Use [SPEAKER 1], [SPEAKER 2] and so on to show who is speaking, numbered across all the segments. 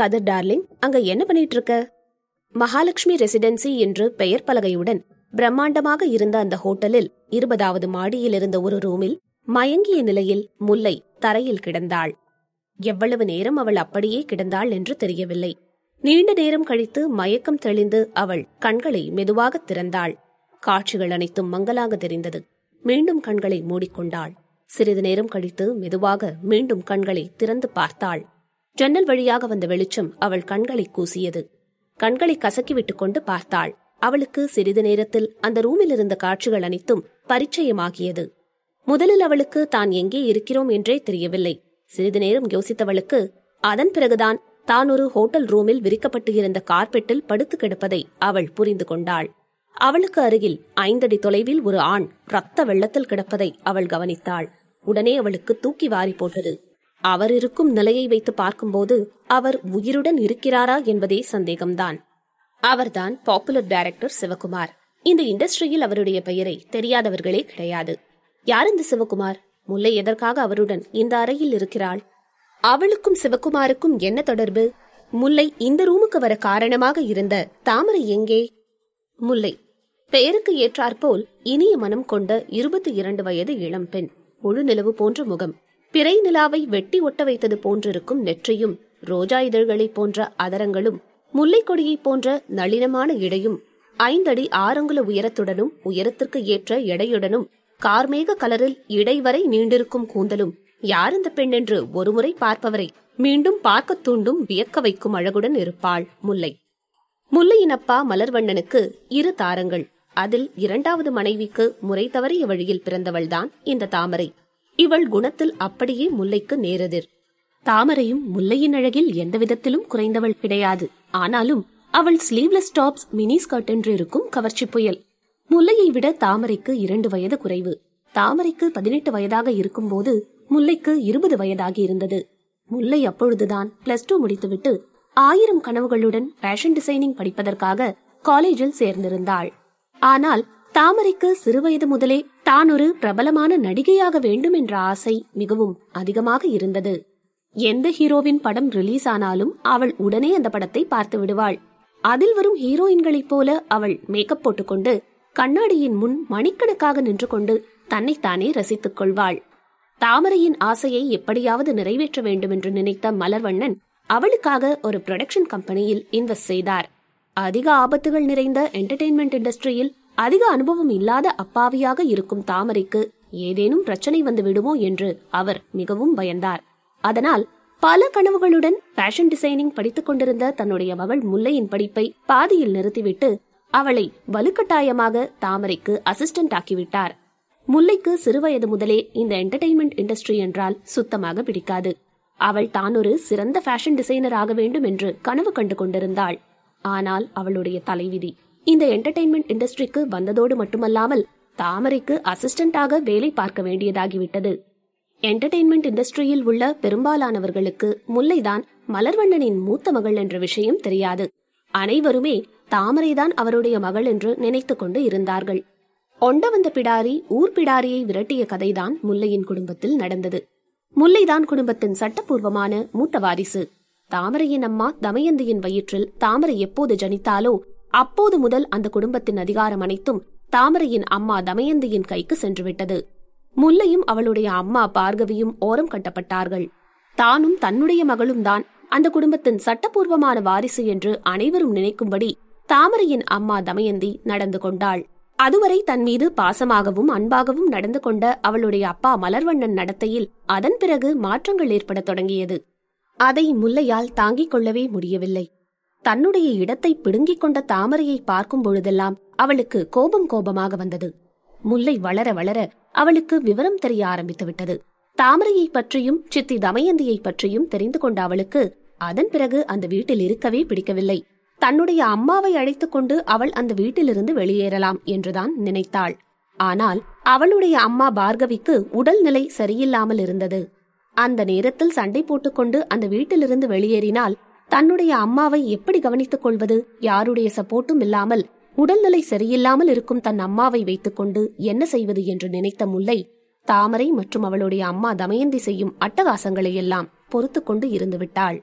[SPEAKER 1] கதர் டார்லிங் அங்க என்ன பண்ணிட்டு இருக்க மகாலட்சுமி ரெசிடென்சி என்று பெயர் பலகையுடன் பிரம்மாண்டமாக இருந்த அந்த ஹோட்டலில் இருபதாவது மாடியில் இருந்த ஒரு ரூமில் மயங்கிய நிலையில் முல்லை தரையில் கிடந்தாள். எவ்வளவு நேரம் அவள் அப்படியே கிடந்தாள் என்று தெரியவில்லை. நீண்ட நேரம் கழித்து மயக்கம் தெளிந்து அவள் கண்களை மெதுவாக திறந்தாள். காட்சிகள் அனைத்தும் மங்கலாக தெரிந்தது. மீண்டும் கண்களை மூடிக்கொண்டாள். சிறிது நேரம் கழித்து மெதுவாக மீண்டும் கண்களை திறந்து பார்த்தாள். ஜன்னல் வழியாக வந்த வெளிச்சம் அவள் கண்களை கூசியது. கண்களை கசக்கிவிட்டுக் கொண்டு பார்த்தாள். அவளுக்கு சிறிது நேரத்தில் அந்த ரூமில் இருந்த காட்சிகள் அனைத்தும் பரிச்சயமாகியது. முதலில் அவளுக்கு தான் எங்கே இருக்கிறோம் என்றே தெரியவில்லை. சிறிது நேரம் யோசித்தவளுக்கு அதன் பிறகுதான் தான் ஒரு ஹோட்டல் ரூமில் விரிக்கப்பட்டு இருந்த கார்பெட்டில் படுத்து கிடப்பதை அவள் புரிந்து கொண்டாள். அவளுக்கு அருகில் ஐந்தடி தொலைவில் ஒரு ஆண் ரத்த வெள்ளத்தில் கிடப்பதை அவள் கவனித்தாள். உடனே அவளுக்கு தூக்கி வாரி போட்டது. அவர் இருக்கும் நிலையை வைத்து பார்க்கும்போது அவர் உயிருடன் இருக்கிறாரா என்பதே சந்தேகம்தான். அவர்தான் பாப்புலர் டைரக்டர் சிவகுமார். இந்த இண்டஸ்ட்ரியில் அவருடைய பெயரை தெரியாதவர்களே கிடையாது. யார் இந்த சிவகுமார்? முல்லை எதற்காக அவருடன் இந்த அறையில் இருக்கிறாள்? அவளுக்கும் சிவகுமாருக்கும் என்ன தொடர்பு? முல்லை இந்த ரூமுக்கு வர காரணமாக இருந்த தாமரை எங்கே? முல்லை பெயருக்கு ஏற்றாற்போல் இனிய மனம் கொண்ட இருபத்தி இரண்டு வயது இளம்பெண் முழு நிலவு போன்ற முகம். பிறை நிலாவை வெட்டி ஒட்ட வைத்தது போன்றிருக்கும் நெற்றியும் ரோஜா இதழ்களைப் போன்ற அதரங்களும் முல்லைக் கொடியைப் போன்ற நளினமான இடையும் ஐந்தடி ஆறங்குல உயரத்துடனும் உயரத்திற்கு ஏற்ற எடையுடனும் கார்மேக கலரில் இடைவரை நீண்டிருக்கும் கூந்தலும் யார் இந்த பெண் என்று ஒருமுறை பார்ப்பவரை மீண்டும் பார்க்கத் தூண்டும் வியக்க வைக்கும் அழகுடன் இருப்பாள் முல்லை. முல்லையின் அப்பா மலர்வண்ணனுக்கு இரு தாரங்கள் அதில் இரண்டாவது மனைவிக்கு முறை தவறிய வழியில் பிறந்தவள்தான் இந்த தாமரை. இவள் குணத்தில் அப்படியே முல்லைக்கு நேரதிர். தாமரையும் முல்லையின் அழகில் எந்த விதத்திலும் குறைந்தவள் கிடையாது. ஆனாலும் அவள் ஸ்லீவ்லெஸ் டாப்ஸ் மினி ஸ்கர்ட் என்று இருக்கும் கவர்ச்சி புயல். முல்லையை விட தாமரைக்கு இரண்டு வயது குறைவு. தாமரைக்கு பதினெட்டு வயதாக இருக்கும்போது முல்லைக்கு இருபது வயதாகி இருந்தது. முல்லை அப்பொழுதுதான் பிளஸ் டூ முடித்துவிட்டு ஆயிரம் கனவுகளுடன் ஃபேஷன் டிசைனிங் படிப்பதற்காக காலேஜில் சேர்ந்திருந்தாள். ஆனால் தாமரைக்கு சிறுவயது முதலே தான் ஒரு பிரபலமான நடிகையாக வேண்டும் என்ற ஆசை மிகவும் அதிகமாக இருந்தது. எந்த ஹீரோவின் படம் ரிலீஸ் ஆனாலும் அவள் உடனே அந்த படத்தை பார்த்து விடுவாள். அதில் வரும் ஹீரோயின்களைப் போல அவள் மேக்கப் போட்டுக்கொண்டு கண்ணாடியின் முன் மணிக்கணக்காக நின்று கொண்டு தன்னைத்தானே ரசித்துக் கொள்வாள். தாமரையின் ஆசையை எப்படியாவது நிறைவேற்ற வேண்டும் என்று நினைத்த மலர்வண்ணன் அவளுக்காக ஒரு ப்ரொடக்ஷன் கம்பெனியில் இன்வெஸ்ட் செய்தார். அதிக ஆபத்துகள் நிறைந்த என்டர்டெயின்மெண்ட் இண்டஸ்ட்ரியில் அதிக அனுபவம் இல்லாத அப்பாவியாக இருக்கும் தாமரைக்கு ஏதேனும் பிரச்சனை வந்து விடுமோ என்று அவர் மிகவும் பயந்தார். அதனால் பல கனவுகளுடன் ஃபேஷன் டிசைனிங் படித்துக் கொண்டிருந்த தன்னுடைய மகள் முல்லையின் படிப்பை பாதியில் நிறுத்திவிட்டு அவளை வலுக்கட்டாயமாக தாமரைக்கு அசிஸ்டன்ட் ஆக்கிவிட்டார். முல்லைக்கு சிறுவயது முதலே இந்த என்டர்டெயின்மெண்ட் இண்டஸ்ட்ரி என்றால் சுத்தமாக பிடிக்காது. அவள் தான் ஒரு சிறந்த ஃபேஷன் டிசைனர் ஆக வேண்டும் என்று கனவு கண்டு கொண்டிருந்தாள். ஆனால் அவளுடைய தலைவிதி இந்த என்டர்டெயின்மெண்ட் இண்டஸ்ட்ரிக்கு வந்ததோடு மட்டுமல்லாமல் தாமரைக்கு அசிஸ்டண்டாக வேலை பார்க்க வேண்டியதாகிவிட்டது. என்டர்டெயின்மெண்ட் இண்டஸ்ட்ரியில் உள்ள பெரும்பாலானவர்களுக்கு முல்லைதான் மலர்வண்ணனின் மூத்த மகள் என்ற விஷயம் தெரியாது. அனைவருமே தாமரைதான் அவருடைய மகள் என்று நினைத்து கொண்டு இருந்தார்கள். ஒண்ட வந்த பிடாரி ஊர் பிடாரியை விரட்டிய கதைதான் முல்லையின் குடும்பத்தில் நடந்தது. முல்லைதான் குடும்பத்தின் சட்டப்பூர்வமான மூத்த வாரிசு. தாமரையின் அம்மா தமயந்தியின் வயிற்றில் தாமரை எப்போது ஜனித்தாலோ அப்போது முதல் அந்த குடும்பத்தின் அதிகாரம் அனைத்தும் தாமரையின் அம்மா தமயந்தியின் கைக்கு சென்றுவிட்டது. முல்லையும் அவளுடைய அம்மா பார்கவியும் ஓரம் கட்டப்பட்டார்கள். தானும் தன்னுடைய மகளும் தான் அந்த குடும்பத்தின் சட்டப்பூர்வமான வாரிசு என்று அனைவரும் நினைக்கும்படி தாமரையின் அம்மா தமயந்தி நடந்து கொண்டாள். அதுவரை தன் மீது பாசமாகவும் அன்பாகவும் நடந்து கொண்ட அவளுடைய அப்பா மலர்வண்ணன் நடத்தையில் அதன் பிறகு மாற்றங்கள் ஏற்படத் தொடங்கியது. அதை முல்லையால் தாங்கிக் கொள்ளவே முடியவில்லை. தன்னுடைய இடத்தை பிடுங்கிக் கொண்ட தாமரையை பார்க்கும் பொழுதெல்லாம் அவளுக்கு கோபம் கோபமாக வந்தது. முல்லை வளர வளர அவளுக்கு விவரம் தெரிய ஆரம்பித்து விட்டது. தாமரையை பற்றியும் சித்தி தமயந்தியை பற்றியும் தெரிந்து கொண்ட அவளுக்கு அதன் பிறகு அந்த வீட்டில் இருக்கவே பிடிக்கவில்லை. தன்னுடைய அம்மாவை அழைத்துக் கொண்டு அவள் அந்த வீட்டிலிருந்து வெளியேறலாம் என்றுதான் நினைத்தாள். ஆனால் அவளுடைய அம்மா பார்கவிக்கு உடல்நிலை சரியில்லாமல் இருந்தது. அந்த நேரத்தில் சண்டை போட்டுக்கொண்டு அந்த வீட்டிலிருந்து வெளியேறினால் தன்னுடைய அம்மாவை எப்படி கவனித்துக் கொள்வது? யாருடைய சப்போர்ட்டும் இல்லாமல் உடல்நிலை சரியில்லாமல் இருக்கும் தன் அம்மாவை வைத்துக்கொண்டு என்ன செய்வது என்று நினைத்த முல்லை தாமரை மற்றும் அவளுடைய அம்மா தமயந்தி செய்யும் அட்டகாசங்களை எல்லாம் பொறுத்து கொண்டு இருந்துவிட்டாள்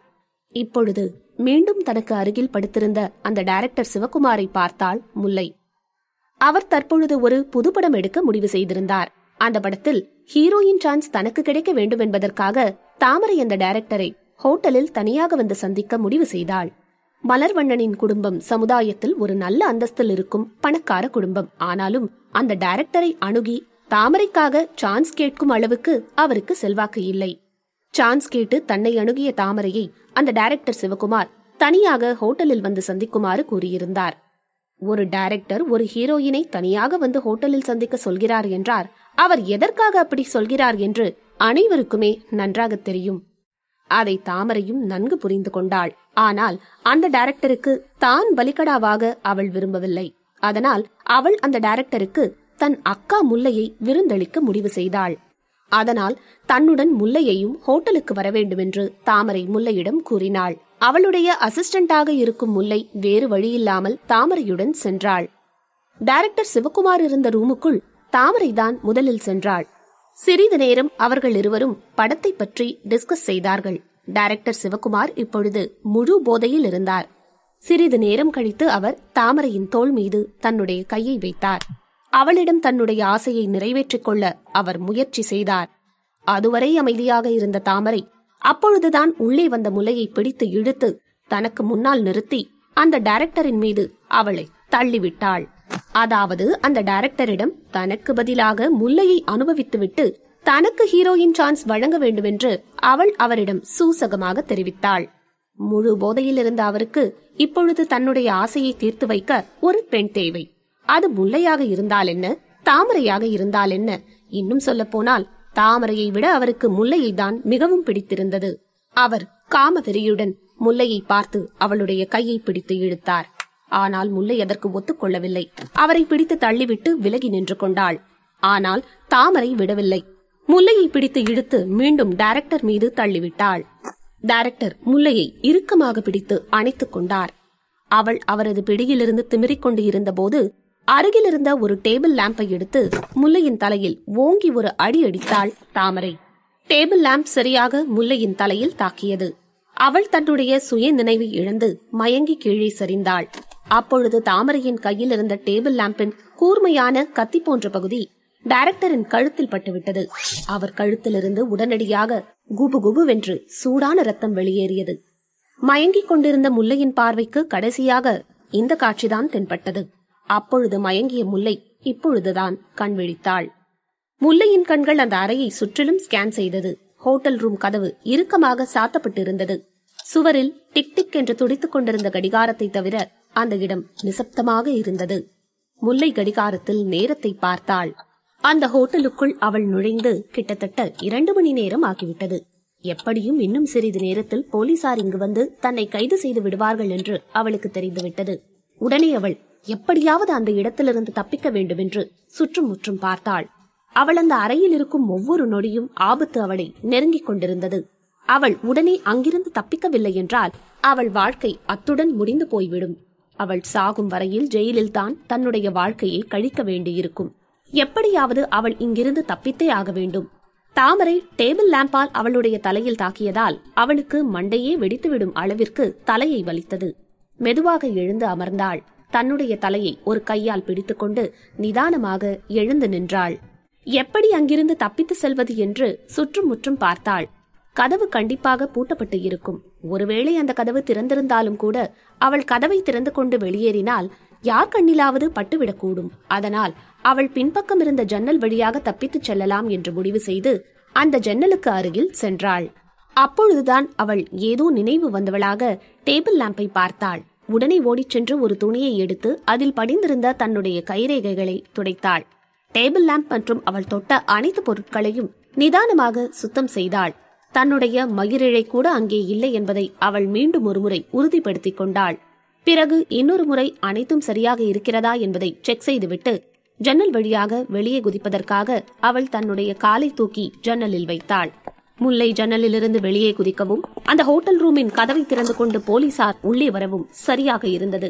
[SPEAKER 1] இப்பொழுது மீண்டும் தனக்கு அருகில் படுத்திருந்த அந்த டைரக்டர் சிவகுமாரை பார்த்தாள் முல்லை. அவர் தற்பொழுது ஒரு புதுப்படம் எடுக்க முடிவு செய்திருந்தார். அந்த படத்தில் ஹீரோயின் சான்ஸ் தனக்கு கிடைக்க வேண்டும் என்பதற்காக தாமரை அந்த டைரக்டரை ஹோட்டலில் தனியாக வந்து சந்திக்க முடிவு செய்தாள். மலர்வண்ணனின் குடும்பம் சமுதாயத்தில் ஒரு நல்ல அந்தஸ்தில் இருக்கும் பணக்கார குடும்பம். ஆனாலும் அந்த டைரக்டரை அணுகி தாமரைக்காக சான்ஸ் கேட்கும் அளவுக்கு அவருக்கு செல்வாக்கு இல்லை. சான்ஸ் கேட்டு தன்னை அணுகிய தாமரையை அந்த டைரக்டர் சிவகுமார் தனியாக ஹோட்டலில் வந்து சந்திக்குமாறு கூறியிருந்தார். ஒரு டைரக்டர் ஒரு ஹீரோயினை தனியாக வந்து ஹோட்டலில் சந்திக்க சொல்கிறார் என்றார். அவர் எதற்காக அப்படி சொல்கிறார் என்று அனைவருக்குமே நன்றாக தெரியும். அதை தாமரையும் நன்கு புரிந்து கொண்டாள். ஆனால் அந்த டைரக்டருக்கு தான் பலிகடாவாக அவள் விரும்பவில்லை. அதனால் அவள் அந்த டைரக்டருக்கு தன் அக்கா முல்லையை விருந்தளிக்க முடிவு செய்தாள். அதனால் தன்னுடன் முல்லையையும் ஹோட்டலுக்கு வர வேண்டுமென்று தாமரை முல்லையிடம் கூறினாள். அவளுடைய அசிஸ்டண்டாக இருக்கும் முல்லை வேறு வழியில்லாமல் தாமரையுடன் சென்றாள். டைரக்டர் சிவகுமார் இருந்த ரூமுக்குள் தாமரைதான் முதலில் சென்றாள். சிறிது நேரம் அவர்கள் இருவரும் படத்தை பற்றி டிஸ்கஸ் செய்தார்கள். டைரக்டர் சிவகுமார் இப்பொழுது முழு போதையில் இருந்தார். சிறிது நேரம் கழித்து அவர் தாமரையின் தோள் மீது தன்னுடைய கையை வைத்தார். அவளிடம் தன்னுடைய ஆசையை நிறைவேற்றிக் கொள்ள அவர் முயற்சி செய்தார். அதுவரை அமைதியாக இருந்த தாமரை அப்பொழுதுதான் உள்ளே வந்த முலையை பிடித்து இழுத்து தனக்கு முன்னால் நிறுத்தி அந்த டைரக்டரின் மீது அவளை தள்ளிவிட்டாள். அதாவது அந்த டைரக்டரிடம் தனக்கு பதிலாக முல்லையை அனுபவித்துவிட்டு தனக்கு ஹீரோயின் சான்ஸ் வழங்க வேண்டுமென்று அவள் அவரிடம் சூசகமாக தெரிவித்தாள். முழு போதையில் இருந்த அவருக்கு இப்பொழுது தன்னுடைய ஆசையை தீர்த்து வைக்க ஒரு பெண் தேவை. அது முல்லையாக இருந்தால் என்ன? தாமரையாக இருந்தால் என்ன? இன்னும் சொல்ல போனால் தாமரையை விட அவருக்கு முல்லையை தான் மிகவும் பிடித்திருந்தது. அவர் காமவெறியுடன் முல்லையை பார்த்து அவளுடைய கையை பிடித்து இழுத்தார். ஆனால் முல்லை அதற்கு ஒத்துக்கொள்ளவில்லை. அவரை பிடித்து தள்ளிவிட்டு விலகி நின்று கொண்டாள். ஆனால் தாமரை விடவில்லை. முல்லையை பிடித்து இழுத்து மீண்டும் டைரக்டர் மீது தள்ளிவிட்டாள். டைரக்டர் முல்லையை இறுக்கமாக பிடித்து அணைத்துக் கொண்டார். அவள் அவரது பிடியிலிருந்து திமிரிக் கொண்டு இருந்தபோது அருகிலிருந்த ஒரு டேபிள் லேம்பை எடுத்து முல்லையின் தலையில் ஓங்கி ஒரு அடி அடித்தாள் தாமரை. டேபிள் லேம்ப் சரியாக முல்லையின் தலையில் தாக்கியது. அவள் தன்னுடைய சுய நினைவை இழந்து மயங்கி கீழே சரிந்தாள். அப்பொழுது தாமரையின் கையில் இருந்த டேபிள் லாம்பின் கூர்மையான கத்தி போன்ற பகுதி டைரக்டரின் கழுத்தில் பட்டுவிட்டது. அவர் கழுத்திலிருந்து உடனடியாக குபு குபுவென்று சூடான ரத்தம் வெளியேறியது. மயங்கிக் கொண்டிருந்த முல்லையின் பார்வைக்கு கடைசியாக இந்த காட்சிதான் தென்பட்டது. அப்பொழுது மயங்கிய முல்லை இப்பொழுதுதான் கண் விழித்தாள். முல்லையின் கண்கள் அந்த அறையை சுற்றிலும் ஸ்கேன் செய்தது. ஹோட்டல் ரூம் கதவு இறுக்கமாக சாத்தப்பட்டிருந்தது. சுவரில் டிக் டிக் என்று துடித்துக் கொண்டிருந்த கடிகாரத்தை தவிர அந்த இடம் நிசப்தமாக இருந்தது. முல்லை கடிகாரத்தில் நேரத்தை பார்த்தாள். அந்த ஹோட்டலுக்குள் அவள் நுழைந்து கிட்டத்தட்ட இரண்டு மணி நேரம் ஆகிவிட்டது. எப்படியும் இன்னும் சிறிது நேரத்தில் போலீசார் இங்கு வந்து தன்னை கைது செய்து விடுவார்கள் என்று அவளுக்கு தெரிந்துவிட்டது. உடனே அவள் எப்படியாவது அந்த இடத்திலிருந்து தப்பிக்க வேண்டுமென்று சுற்றும் முற்றும் பார்த்தாள். அவள் அந்த அறையில் இருக்கும் ஒவ்வொரு நொடியும் ஆபத்து அவளை நெருங்கிக் கொண்டிருந்தது. அவள் உடனே அங்கிருந்து தப்பிக்கவில்லை என்றால் அவள் வாழ்க்கை அத்துடன் முடிந்து போய்விடும். அவள் சாகும் வரையில் ஜெயிலில் தான் தன்னுடைய வாழ்க்கையை கழிக்க வேண்டியிருக்கும். எப்படியாவது அவள் இங்கிருந்து தப்பித்தே ஆக வேண்டும். தாமரை டேபிள் லேம்பால் அவளுடைய தலையில் தாக்கியதால் அவளுக்கு மண்டையே வெடித்துவிடும் அளவிற்கு தலையை வலித்தது. மெதுவாக எழுந்து அமர்ந்தாள். தன்னுடைய தலையை ஒரு கையால் பிடித்துக்கொண்டு நிதானமாக எழுந்து நின்றாள். எப்படி அங்கிருந்து தப்பித்து செல்வது என்று சுற்றும் முற்றும் பார்த்தாள். கதவு கண்டிப்பாக பூட்டப்பட்டு இருக்கும். ஒருவேளை அந்த கதவு திறந்திருந்தாலும் கூட அவள் கதவை திறந்து கொண்டு வெளியேறினால் யார் கண்ணிலாவது பட்டுவிடக்கூடும். அதனால் அவள் பின்பக்கம் இருந்த ஜன்னல் வழியாக தப்பித்துச் செல்லலாம் என்று முடிவு செய்து அந்த ஜன்னலுக்கு அருகில் சென்றாள். அப்பொழுதுதான் அவள் ஏதோ நினைவு வந்தவளாக டேபிள் லேம்பை பார்த்தாள். உடனே ஓடிச் சென்று ஒரு துணியை எடுத்து அதில் படிந்திருந்த தன்னுடைய கைரேகைகளை துடைத்தாள். டேபிள் லேம்ப் மற்றும் அவள் தொட்ட அனைத்து பொருட்களையும் நிதானமாக சுத்தம் செய்தாள். தன்னுடைய மயிரிழை கூட அங்கே இல்லை என்பதை அவள் மீண்டும் ஒருமுறை உறுதிப்படுத்திக் கொண்டாள். பிறகு இன்னொரு முறை அனைத்தும் சரியாக இருக்கிறதா என்பதை செக் செய்துவிட்டு ஜன்னல் வழியாக வெளியே குதிப்பதற்காக அவள் தன்னுடைய காலை தூக்கி ஜன்னலில் வைத்தாள். முல்லை ஜன்னலிலிருந்து வெளியே குதிக்கவும் அந்த ஹோட்டல் ரூமின் கதவை திறந்து கொண்டு போலீசார் உள்ளே வரவும் சரியாக இருந்தது.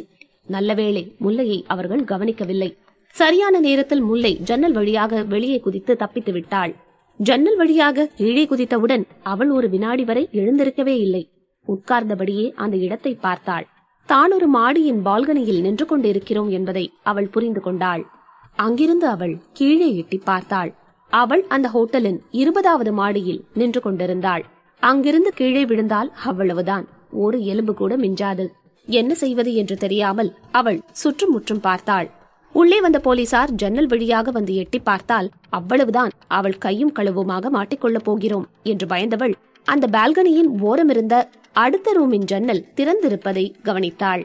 [SPEAKER 1] நல்லவேளை முல்லையை அவர்கள் கவனிக்கவில்லை. சரியான நேரத்தில் முல்லை ஜன்னல் வழியாக வெளியே குதித்து தப்பித்து விட்டாள். ஜன்னல் வழியாக கீழே குதித்தவுடன் அவள் ஒரு வினாடி வரை எழுந்திருக்கவே இல்லை. உட்கார்ந்தபடியே அந்த இடத்தை பார்த்தாள். தான் ஒரு மாடியின் பால்கனியில் நின்று கொண்டிருக்கிறோம் என்பதை அவள் புரிந்து கொண்டாள். அங்கிருந்து அவள் கீழே எட்டி பார்த்தாள். அவள் அந்த ஹோட்டலின் இருபதாவது மாடியில் நின்று கொண்டிருந்தாள். அங்கிருந்து கீழே விழுந்தால் அவ்வளவுதான். ஒரு எலும்பு கூட மிஞ்சாது. என்ன செய்வது என்று தெரியாமல் அவள் சுற்றுமுற்றும் பார்த்தாள். உள்ளே வந்த போலீசார் ஜன்னல் வழியாக வந்து எட்டி பார்த்தால் அவ்வளவுதான் அவள் கையும் களவுமாக மாட்டிக்கொள்ளப் போகிறோம் என்று பயந்தவள் அந்த பால்கனியின் ஓரமிருந்த அடுத்த ரூமின் ஜன்னல் திறந்திருப்பதை கவனித்தாள்.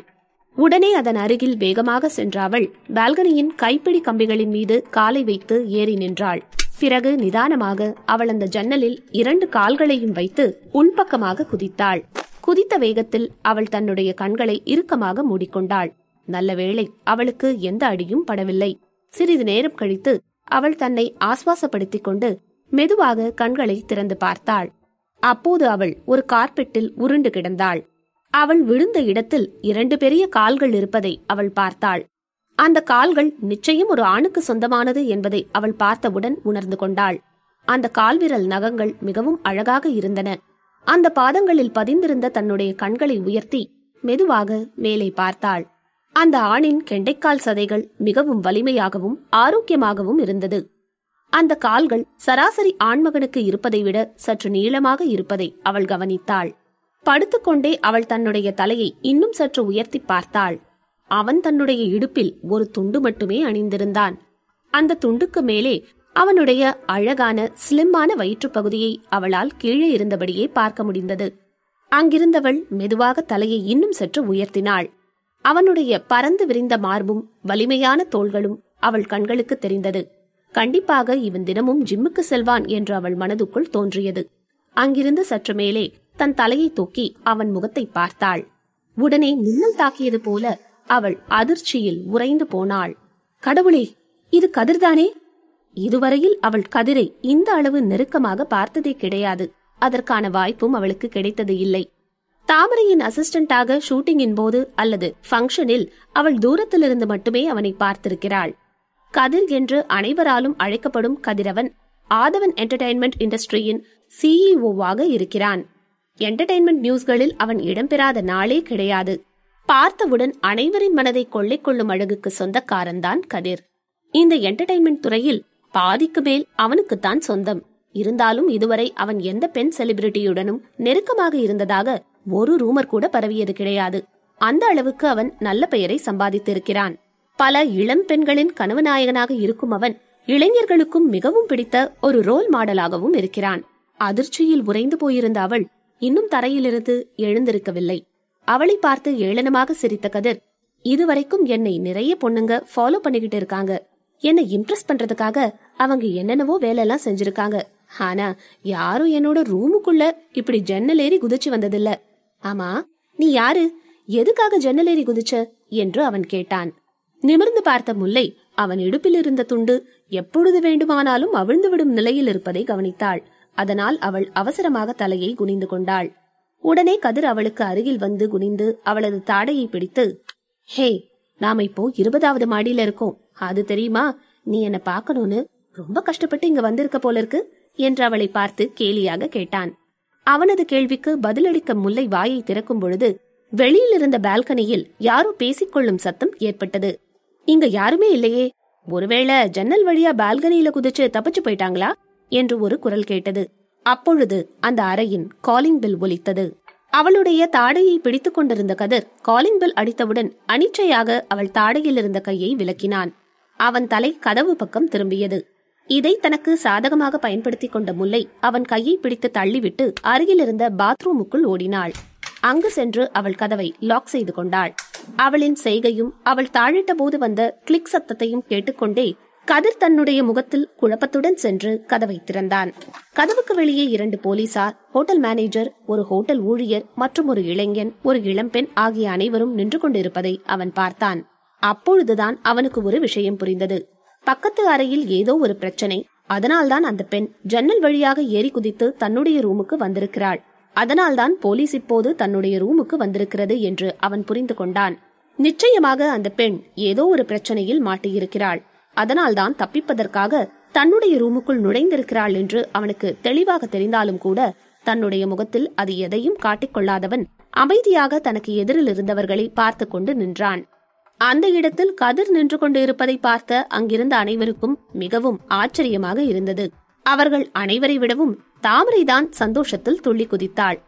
[SPEAKER 1] உடனே அதன் அருகில் வேகமாக சென்ற அவள் பால்கனியின் கைப்பிடி கம்பிகளின் மீது காலை வைத்து ஏறி நின்றாள். பிறகு நிதானமாக அவள் அந்த ஜன்னலில் இரண்டு கால்களையும் வைத்து உள்பக்கமாக குதித்தாள். குதித்த வேகத்தில் அவள் தன்னுடைய கண்களை இறுக்கமாக மூடிக்கொண்டாள். நல்ல வேளை அவளுக்கு எந்த அடியும் படவில்லை. சிறிது நேரம் கழித்து அவள் தன்னை ஆஸ்வாசப்படுத்திக் கொண்டு மெதுவாக கண்களை திறந்து பார்த்தாள். அப்போது அவள் ஒரு கார்பெட்டில் உருண்டு கிடந்தாள். அவள் விழுந்த இடத்தில் இரண்டு பெரிய கால்கள் இருப்பதை அவள் பார்த்தாள். அந்த கால்கள் நிச்சயம் ஒரு ஆணுக்கு சொந்தமானது என்பதை அவள் பார்த்தவுடன் உணர்ந்து கொண்டாள். அந்த கால்விரல் நகங்கள் மிகவும் அழகாக இருந்தன. அந்த பாதங்களில் பதிந்திருந்த தன்னுடைய கண்களை உயர்த்தி மெதுவாக மேலே பார்த்தாள். அந்த ஆணின் கெண்டைக்கால் சதைகள் மிகவும் வலிமையாகவும் ஆரோக்கியமாகவும் இருந்தது. அந்த கால்கள் சராசரி ஆண்மகனுக்கு இருப்பதை விட சற்று நீளமாக இருப்பதை அவள் கவனித்தாள். படுத்துக்கொண்டே அவள் தன்னுடைய தலையை இன்னும் சற்று உயர்த்தி பார்த்தாள். அவன் தன்னுடைய இடுப்பில் ஒரு துண்டு மட்டுமே அணிந்திருந்தான். அந்த துண்டுக்கு மேலே அவனுடைய அழகான ஸ்லிம்மான வயிற்றுப் பகுதியை அவளால் கீழே இருந்தபடியே பார்க்க முடிந்தது. அங்கிருந்தவள் மெதுவாக தலையை இன்னும் சற்று உயர்த்தினாள். அவனுடைய பறந்து விரிந்த மார்பும் வலிமையான தோள்களும் அவள் கண்களுக்கு தெரிந்தது. கண்டிப்பாக இவன் தினமும் ஜிம்முக்கு செல்வான் என்று அவள் மனதுக்குள் தோன்றியது. அங்கிருந்து சற்று மேலே தன் தலையை தூக்கி அவன் முகத்தை பார்த்தாள். உடனே மின்னல் தாக்கியது போல அவள் அதிர்ச்சியில் உறைந்து போனாள். கடவுளே இது கதிர்தானே? இதுவரையில் அவள் கதிரை இந்த அளவு நெருக்கமாக பார்த்ததே கிடையாது. அதற்கான வாய்ப்பும் அவளுக்கு கிடைத்தது இல்லை. தாமரையின் அசிஸ்டண்டாக ஷூட்டிங்கின் போது அல்லது ஃபங்க்ஷனில் அவள் தூரத்திலிருந்து மட்டுமே அவனை பார்த்திருக்கிறாள். கதிர் என்று அனைவராலும் அழைக்கப்படும் கதிரவன் ஆதவன் என்டர்டைன்மெண்ட் இண்டஸ்ட்ரியின் சிஇஓவாக இருக்கிறான். என்டர்டைன்மெண்ட் நியூஸ்களில் அவன் இடம்பெறாத நாளே கிடையாது. பார்த்தவுடன் அனைவரின் மனதை கொள்ளை கொள்ளும் அழகுக்கு சொந்தக்காரன்தான் கதிர். இந்த என்டர்டைன்மெண்ட் துறையில் பாதிக்கு மேல் அவனுக்குத்தான் சொந்தம். இருந்தாலும் இதுவரை அவன் எந்த பெண் செலிபிரிட்டியுடனும் நெருக்கமாக இருந்ததாக ஒரு ரூமர் கூட பரவியது கிடையாது. அந்த அளவுக்கு அவன் நல்ல பெயரை சம்பாதித்திருக்கிறான். பல இளம் பெண்களின் கனவு நாயகனாக இருக்கும் அவன் இளைஞர்களுக்கும் மிகவும் பிடித்த ஒரு ரோல் மாடலாகவும் இருக்கிறான். அதிர்ச்சியில் உறைந்து போயிருந்த அவள் இன்னும் தரையிலிருந்து எழுந்திருக்கவில்லை. அவளை பார்த்து ஏளனமாக சிரித்த கதிர் இதுவரைக்கும் என்னை நிறைய பொண்ணுங்க ஃபாலோ பண்ணிக்கிட்டு இருக்காங்க. என்னை இம்ப்ரெஸ் பண்றதுக்காக அவங்க என்னென்னவோ வேலையெல்லாம் செஞ்சிருக்காங்க. ஆனா யாரும் என்னோட ரூமுக்குள்ள இப்படி ஜன்னல் ஏறி குதிச்சு வந்ததில்ல. ஆமா நீ யாரு? எதுக்காக ஜன்னல் குதிச்ச? என்று அவன் கேட்டான். நிமிர்ந்து பார்த்த முல்லை அவன் இடுப்பில் இருந்த துண்டு எப்பொழுது வேண்டுமானாலும் அவிழ்ந்துவிடும் நிலையில் இருப்பதை கவனித்தாள். அதனால் அவள் அவசரமாக தலையை குனிந்து கொண்டாள். உடனே கதிர் அவளுக்கு அருகில் வந்து குனிந்து அவளது தாடையை பிடித்து ஹே நாம இப்போ இருபதாவது மாடியில இருக்கோம். அது தெரியுமா? நீ என்ன பாக்கணும்னு ரொம்ப கஷ்டப்பட்டு இங்க வந்திருக்க போல இருக்கு? என்று அவளை பார்த்து கேலியாக கேட்டான். அவனது கேள்விக்கு பதிலளிக்க முல்லை வாயை திறக்கும் பொழுது வெளியில் இருந்த பால்கனியில் யாரோ பேசிக்கொள்ளும் சத்தம் ஏற்பட்டது. இங்க யாருமே இல்லையே. ஒருவேளை ஜன்னல் வழியா பால்கனியில குதிச்சு தப்பிச்சு போயிட்டாங்களா? என்று ஒரு குரல் கேட்டது. அப்பொழுது அந்த அறையின் காலிங் பெல் ஒலித்தது. அவளுடைய தாடையை பிடித்துக் கொண்டிருந்த கதிர் காலிங் பெல் அடித்தவுடன் அனிச்சையாக அவள் தாடையில் இருந்த கையை விலக்கினான். அவன் தலை கதவு பக்கம் திரும்பியது. இதை தனக்கு சாதகமாக பயன்படுத்திக் கொண்ட முல்லை அவன் கையை பிடித்து தள்ளிவிட்டு அருகிலிருந்த பாத்ரூமுக்குள் ஓடினாள். அங்கு சென்று அவள் கதவை லாக் செய்து கொண்டாள். அவளின் செய்கையும் அவள் தாழிட்ட போது வந்த கிளிக் சத்தத்தையும் கேட்டுக்கொண்டே கதிர் தன்னுடைய முகத்தில் குழப்பத்துடன் சென்று கதவை திறந்தான். கதவுக்கு வெளியே இரண்டு போலீசார் ஹோட்டல் மேனேஜர் ஒரு ஹோட்டல் ஊழியர் மற்றும் ஒரு இளைஞன் ஒரு இளம்பெண் ஆகிய அனைவரும் நின்று கொண்டிருப்பதை அவன் பார்த்தான். அப்பொழுதுதான் அவனுக்கு ஒரு விஷயம் புரிந்தது. பக்கத்து அறையில் ஏதோ ஒரு பிரச்சனை. அதனால்தான் அந்த பெண் ஜன்னல் வழியாக ஏறி குதித்து தன்னுடைய ரூமுக்கு வந்திருக்கிறாள். அதனால்தான் போலீஸ் இப்போது தன்னுடைய ரூமுக்கு வந்திருக்கிறது என்று அவன் புரிந்து கொண்டான். நிச்சயமாக அந்த பெண் ஏதோ ஒரு பிரச்சனையில் மாட்டியிருக்கிறாள். அதனால்தான் தப்பிப்பதற்காக தன்னுடைய ரூமுக்குள் நுழைந்திருக்கிறாள் என்று அவனுக்கு தெளிவாக தெரிந்தாலும் கூட தன்னுடைய முகத்தில் அது எதையும் காட்டிக்கொள்ளாதவன் அமைதியாக தனக்கு எதிரில் இருந்தவர்களை பார்த்து கொண்டு நின்றான். அந்த இடத்தில் கதிர் நின்று கொண்டு இருப்பதை பார்த்த அங்கிருந்த அனைவருக்கும் மிகவும் ஆச்சரியமாக இருந்தது. அவர்கள் அனைவரை விடவும் தாமரைதான் சந்தோஷத்தில் துள்ளி குதித்தாள்.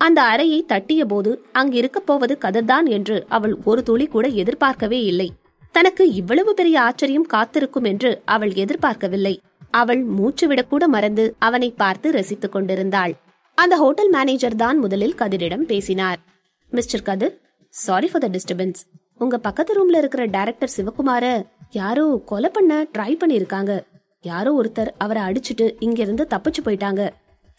[SPEAKER 1] அந்த அறையை தட்டிய போது அங்கிருக்கப் போவது கதிர்தான் என்று அவள் ஒரு துளி கூட எதிர்பார்க்கவே இல்லை. தனக்கு இவ்வளவு பெரிய ஆச்சரியம் காத்திருக்கும் என்று அவள் எதிர்பார்க்கவில்லை. அவள் மூச்சுவிடக்கூட மறந்து அவனை பார்த்து ரசித்துக் கொண்டிருந்தாள். அந்த ஹோட்டல் மேனேஜர் தான் முதலில் கதிரிடம் பேசினார். Mister Kathir sorry for the disturbance. உங்க பக்கத்து ரூம்ல இருக்கிற டைரக்டர் சிவகுமார யாரோ கொலை பண்ண ட்ரை பண்ணிருக்காங்க யாரோ ஒருத்தர் அவரை அடிச்சுட்டு இங்க இருந்து தப்பிச்சு போயிட்டாங்க.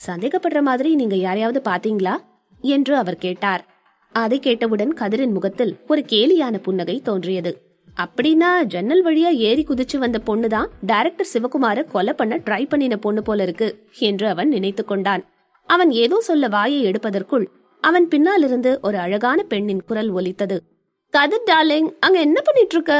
[SPEAKER 1] சந்தேகப்படுற மாதிரி நீங்க யாரையாவது பாத்தீங்களா என்று அவர் கேட்டார். அதை கேட்டவுடன் கதிரின் முகத்தில் ஒரு கேலியான புன்னகை தோன்றியது. அப்படின்னா ஜன்னல் வழியா ஏறி குதிச்சு வந்த பொண்ணுதான் டைரக்டர் சிவகுமார கொலை பண்ண ட்ரை பண்ணின பொண்ணு போல இருக்கு என்று அவன் நினைத்து கொண்டான். அவன் ஏதோ சொல்ல வாயை எடுப்பதற்குள் அவன் பின்னாலிருந்து ஒரு அழகான பெண்ணின் குரல் ஒலித்தது. கதிர் டார்லிங் அங்க என்ன பண்ணிட்டு இருக்க